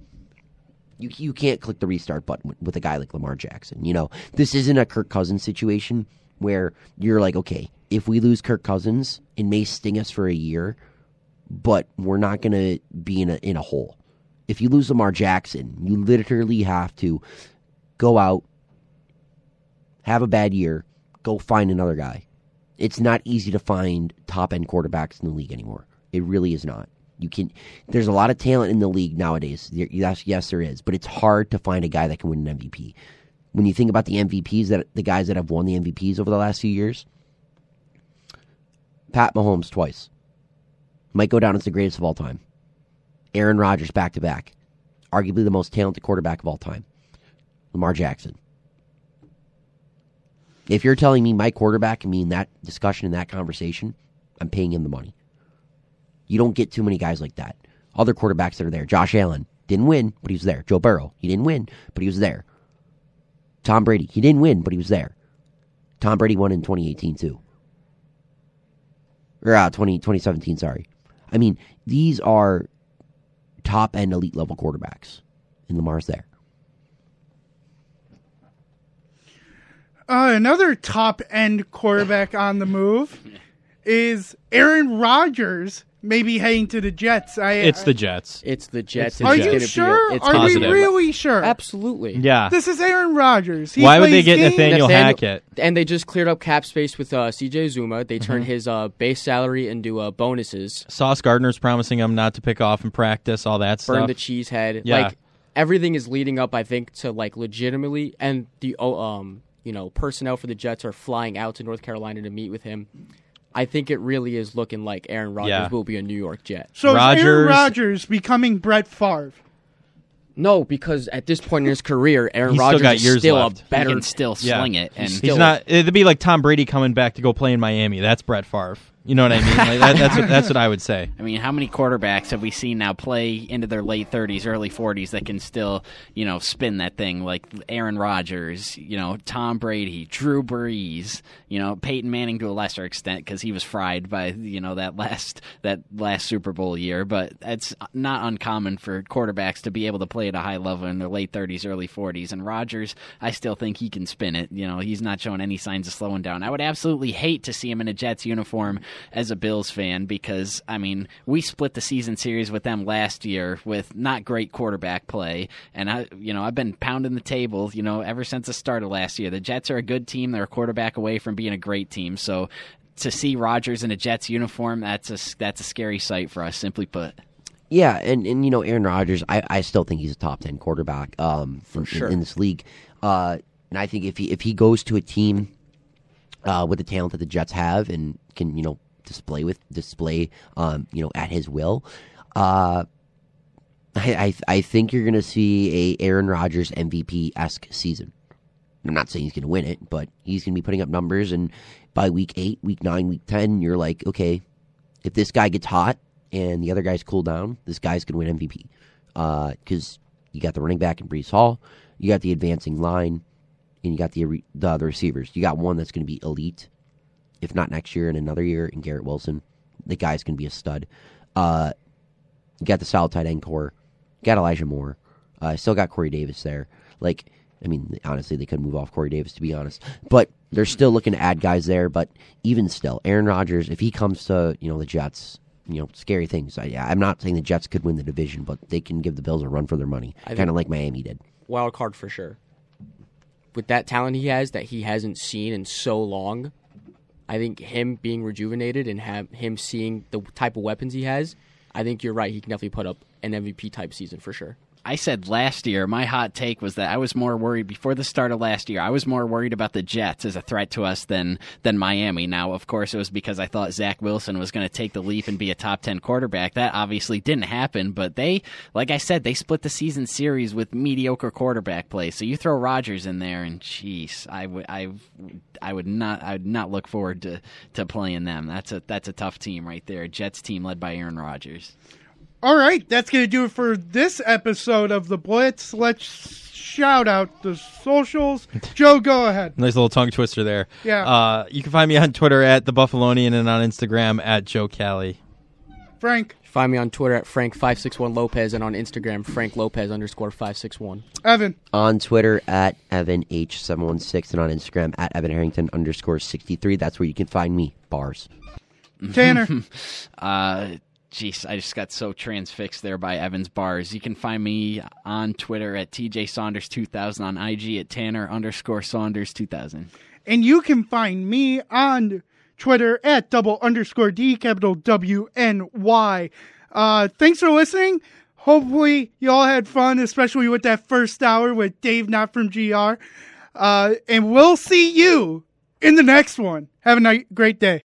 You you can't click the restart button with, a guy like Lamar Jackson. You know, this isn't a Kirk Cousins situation where you're like, okay, if we lose Kirk Cousins, it may sting us for a year, but we're not going to be in a in a hole. If you lose Lamar Jackson, you literally have to go out, have a bad year, go find another guy. It's not easy to find top end quarterbacks in the league anymore. It really is not. You can. There's a lot of talent in the league nowadays. There- Yes, yes, there is, but it's hard to find a guy that can win an MVP. When you think about the MVPs that the guys that have won the MVPs over the last few years, Pat Mahomes twice might go down as the greatest of all time. Aaron Rodgers back to back, arguably the most talented quarterback of all time. Lamar Jackson. If you're telling me my quarterback can be in that discussion in that conversation, I'm paying him the money. You don't get too many guys like that. Other quarterbacks that are there. Josh Allen didn't win, but he was there. Joe Burrow, he didn't win, but he was there. Tom Brady, he didn't win, but he was there. Tom Brady won in 2018 too. Or uh, 20, 2017, sorry. I mean, these are top end elite level quarterbacks. And Lamar's there. Uh, another top end quarterback on the move is Aaron Rodgers, maybe heading to the Jets. I, It's I- the Jets. It's the Jets. Are It's you gonna be a- sure? it's Are gonna we really sure? Absolutely. Yeah. This is Aaron Rodgers. He Why would they plays get games- Nathaniel Hackett? And they just cleared up cap space with uh, CJ Uzomah. They turned Mhm. his uh, base salary into uh, bonuses. Sauce Gardner's promising him not to pick off in practice, all that Burn stuff. the cheese head. Yeah. Like everything is leading up, I think, to like legitimately and the oh, um you know personnel for the Jets are flying out to North Carolina to meet with him. I think it really is looking like Aaron Rodgers Yeah. will be a New York Jet. So is Aaron Rodgers becoming Brett Favre? No, because at this point in his career, Aaron He's Rodgers got is years still left. a better. He can still swing it, and he's still- not. It'd be like Tom Brady coming back to go play in Miami. That's Brett Favre. You know what I mean? Like that, that's what, that's what I would say. I mean, how many quarterbacks have we seen now play into their late 30s, early 40s that can still, you know, spin that thing like Aaron Rodgers, you know, Tom Brady, Drew Brees, you know, Peyton Manning to a lesser extent because he was fried by, you know, that last that last Super Bowl year. But it's not uncommon for quarterbacks to be able to play at a high level in their late 30s, early 40s. And Rodgers, I still think he can spin it. You know, he's not showing any signs of slowing down. I would absolutely hate to see him in a Jets uniform as a Bills fan because I mean we split the season series with them last year with not great quarterback play, and I you know I've been pounding the table you know ever since the start of last year. The Jets are a good team; they're a quarterback away from being a great team. So to see Rodgers in a Jets uniform, that's a that's a scary sight for us. Simply put. Yeah, and, and you know Aaron Rodgers, I, I still think he's a top ten quarterback um, in, sure. in, this league. Uh, and I think if he if he goes to a team uh, with the talent that the Jets have and can you know display with display um, you know at his will, uh, I, I I think you're going to see a Aaron Rodgers MVP esque season. I'm not saying he's going to win it, but he's going to be putting up numbers, and by week eight, week nine, week ten, you're like, okay, if this guy gets hot and the other guys cool down, this guy's going to win MVP. Because you got the running back in Breece Hall, you got the advancing line, and you got the the other receivers. You got one that's going to be elite, if not next year and another year, in Garrett Wilson. The guy's going to be a stud. Uh, you got the solid tight end core. You got Elijah Moore. Uh, still got Corey Davis there. Like, I mean, honestly, they couldn't move off Corey Davis to be honest. But they're still looking to add guys there. But even still, Aaron Rodgers, if he comes to you know the Jets, you know scary things. I, I'm not saying the Jets could win the division, but they can give the Bills a run for their money, kind of like Miami did. wild card for sure. With that talent he has that he hasn't seen in so long, I think him being rejuvenated and have him seeing the type of weapons he has, I think you're right. He can definitely put up an MVP type season for sure. I said last year, my hot take was that I was more worried before the start of last year. I was more worried about the Jets as a threat to us than than Miami. Now, of course, it was because I thought Zach Wilson was going to take the leap and be a top ten quarterback. That obviously didn't happen. But they, like I said, they split the season series with mediocre quarterback play. So you throw Rodgers in there, and jeez, I would I I would not I would not look forward to to playing them. That's a that's a tough team right there. Jets team led by Aaron Rodgers. All right, that's going to do it for this episode of the Blitz. Let's shout out the socials. Joe, go ahead. Nice little tongue twister there. Yeah. Uh, you can find me on Twitter at the Buffalonian and on Instagram at Joe Cali. Frank, Find me on Twitter at Frank561 Lopez and on Instagram, Frank Lopez underscore 561. Evan, On Twitter at Evan H716 and on Instagram at Evan Harrington underscore 63. That's where you can find me. Bars. Tanner, Uh, jeez, I just got so transfixed there by Evans bars. You can find me on Twitter at TJ Saunders 2000, on IG at Tanner underscore Saunders 2000. and you can find me on Twitter at double underscore D capital W N Y. Uh, thanks for listening. Hopefully you all had fun, especially with that first hour with Dave not from GR. Uh, and we'll see you in the next one. Have a night, great day.